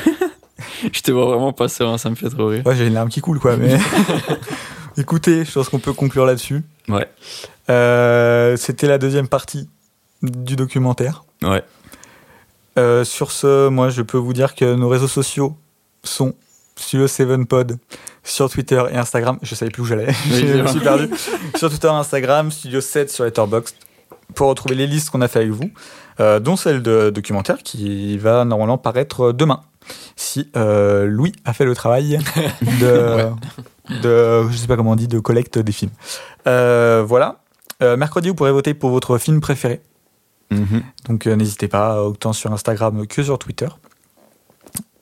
je te vois vraiment pas serein, ça me fait trop rire.
Ouais, j'ai une larme qui coule quoi, mais. Écoutez, je pense qu'on peut conclure là-dessus.
Ouais.
Euh, C'était la deuxième partie du documentaire.
Ouais.
Euh, sur ce, moi, je peux vous dire que nos réseaux sociaux sont Studio 7 Pod sur Twitter et Instagram. Je savais plus où j'allais.
Oui,
je me suis perdu. sur Twitter et Instagram, Studio 7 sur Letterboxd pour retrouver les listes qu'on a fait avec vous, euh, dont celle de documentaire qui va normalement paraître demain. Si euh, Louis a fait le travail de, de, je sais pas comment on dit, de collecte des films. Euh, voilà. Euh, mercredi, vous pourrez voter pour votre film préféré.
Mhm.
Donc n'hésitez pas, autant sur Instagram que sur Twitter.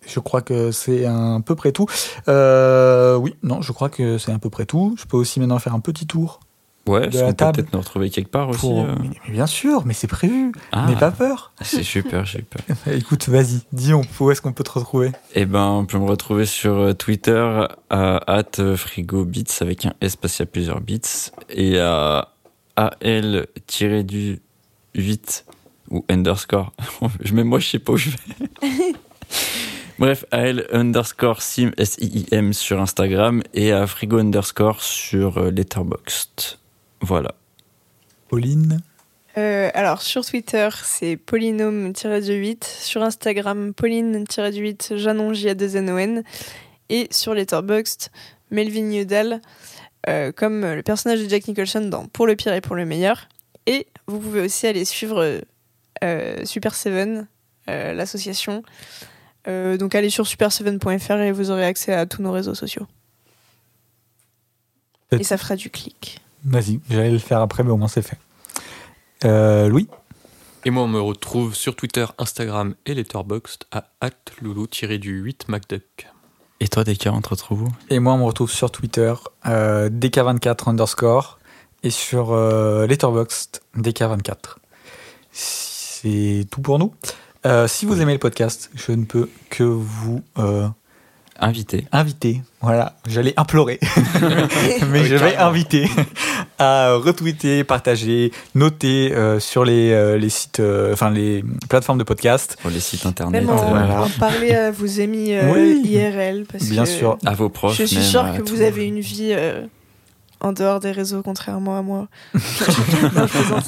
Je crois que c'est à peu près tout. Oui, non, je crois que c'est à peu près tout. Je peux aussi maintenant faire un petit tour.
Ouais,
De la
peut
table.
peut-être nous retrouver quelque part aussi.
Pour...
euh.
Mais, mais bien sûr, mais c'est prévu.
Ah,
N'aie pas peur.
c'est super, j'ai eu peur.
Écoute, vas-y, dis on- où est-ce qu'on peut te retrouver?
Eh ben, on peut me retrouver sur euh, Twitter à frigobits avec un S parce qu'il y a plusieurs bits et à al-du 8 ou underscore. Même moi, je sais pas où je vais. Bref, al underscore sim S-I-I-M sur Instagram et à frigo underscore sur euh, Letterboxd. Voilà.
Pauline
Euh, alors, sur Twitter, c'est polynôme-8. Sur Instagram, pauline-8, Janon J a 2 N O N. Et sur Letterboxd, Melvin Udall, euh, comme le personnage de Jack Nicholson dans Pour le pire et pour le meilleur. Et vous pouvez aussi aller suivre euh, Super Seven, euh, l'association. Euh, donc allez sur super7.fr et vous aurez accès à tous nos réseaux sociaux. Et ça fera du clic.
Vas-y, j'allais le faire après, mais au moins c'est fait. Euh, Louis?
Et moi, on me retrouve sur Twitter, Instagram et Letterboxd à loulou-du-8macduck.
Et toi, Descartes, on te retrouve où?
Et moi, on me retrouve sur Twitter, euh, DK24 underscore, et sur euh, Letterboxd, DK24. C'est tout pour nous. Euh, si vous aimez le podcast, je ne peux que vous
Invité.
inviter, voilà, j'allais implorer, mais je vais inviter à retweeter, partager, noter euh, sur les, euh, les sites, euh, enfin les plateformes de podcast.
Pour les sites internet.
Même en,
euh,
voilà.
en parler à vos amis euh,
Oui.
IRL. Parce
Bien
que
sûr.
à vos proches.
Je suis
même,
sûre que vous avez une vie euh, en dehors des réseaux, contrairement à moi. non.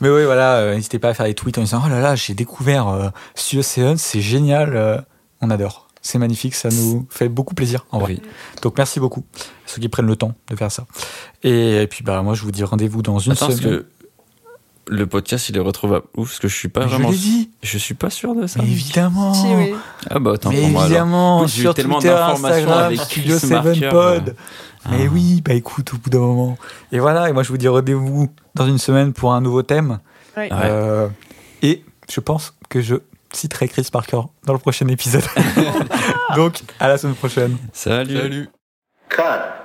Mais oui, voilà, euh, n'hésitez pas à faire des tweets en disant Oh là là, j'ai découvert euh, c'est génial, euh, on adore. C'est magnifique, ça nous fait beaucoup plaisir en vrai.
Oui.
Donc merci beaucoup à ceux qui prennent le temps de faire ça. Et, puis bah moi je vous dis rendez-vous dans une
Attends, parce
semaine.
que le podcast, il est retrouvable où? Parce que je suis pas
Mais je
vraiment.
l'ai dit,
Je suis pas sûr de ça.
mais évidemment.
Si, oui.
Ah bah autant
Mais
pour moi
évidemment,
Oui, j'ai eu tellement d'informations
Instagram,
avec
Studio
Chris
7
Marker,
Pod.
Ah.
Mais oui, bah écoute, au bout d'un moment. Et voilà, et moi je vous dis rendez-vous dans une semaine pour un nouveau thème.
Ouais.
Ouais.
Euh, et je pense que je citerai Chris Parker dans le prochain épisode. Donc, à la semaine prochaine.
Salut.
Salut
Cut.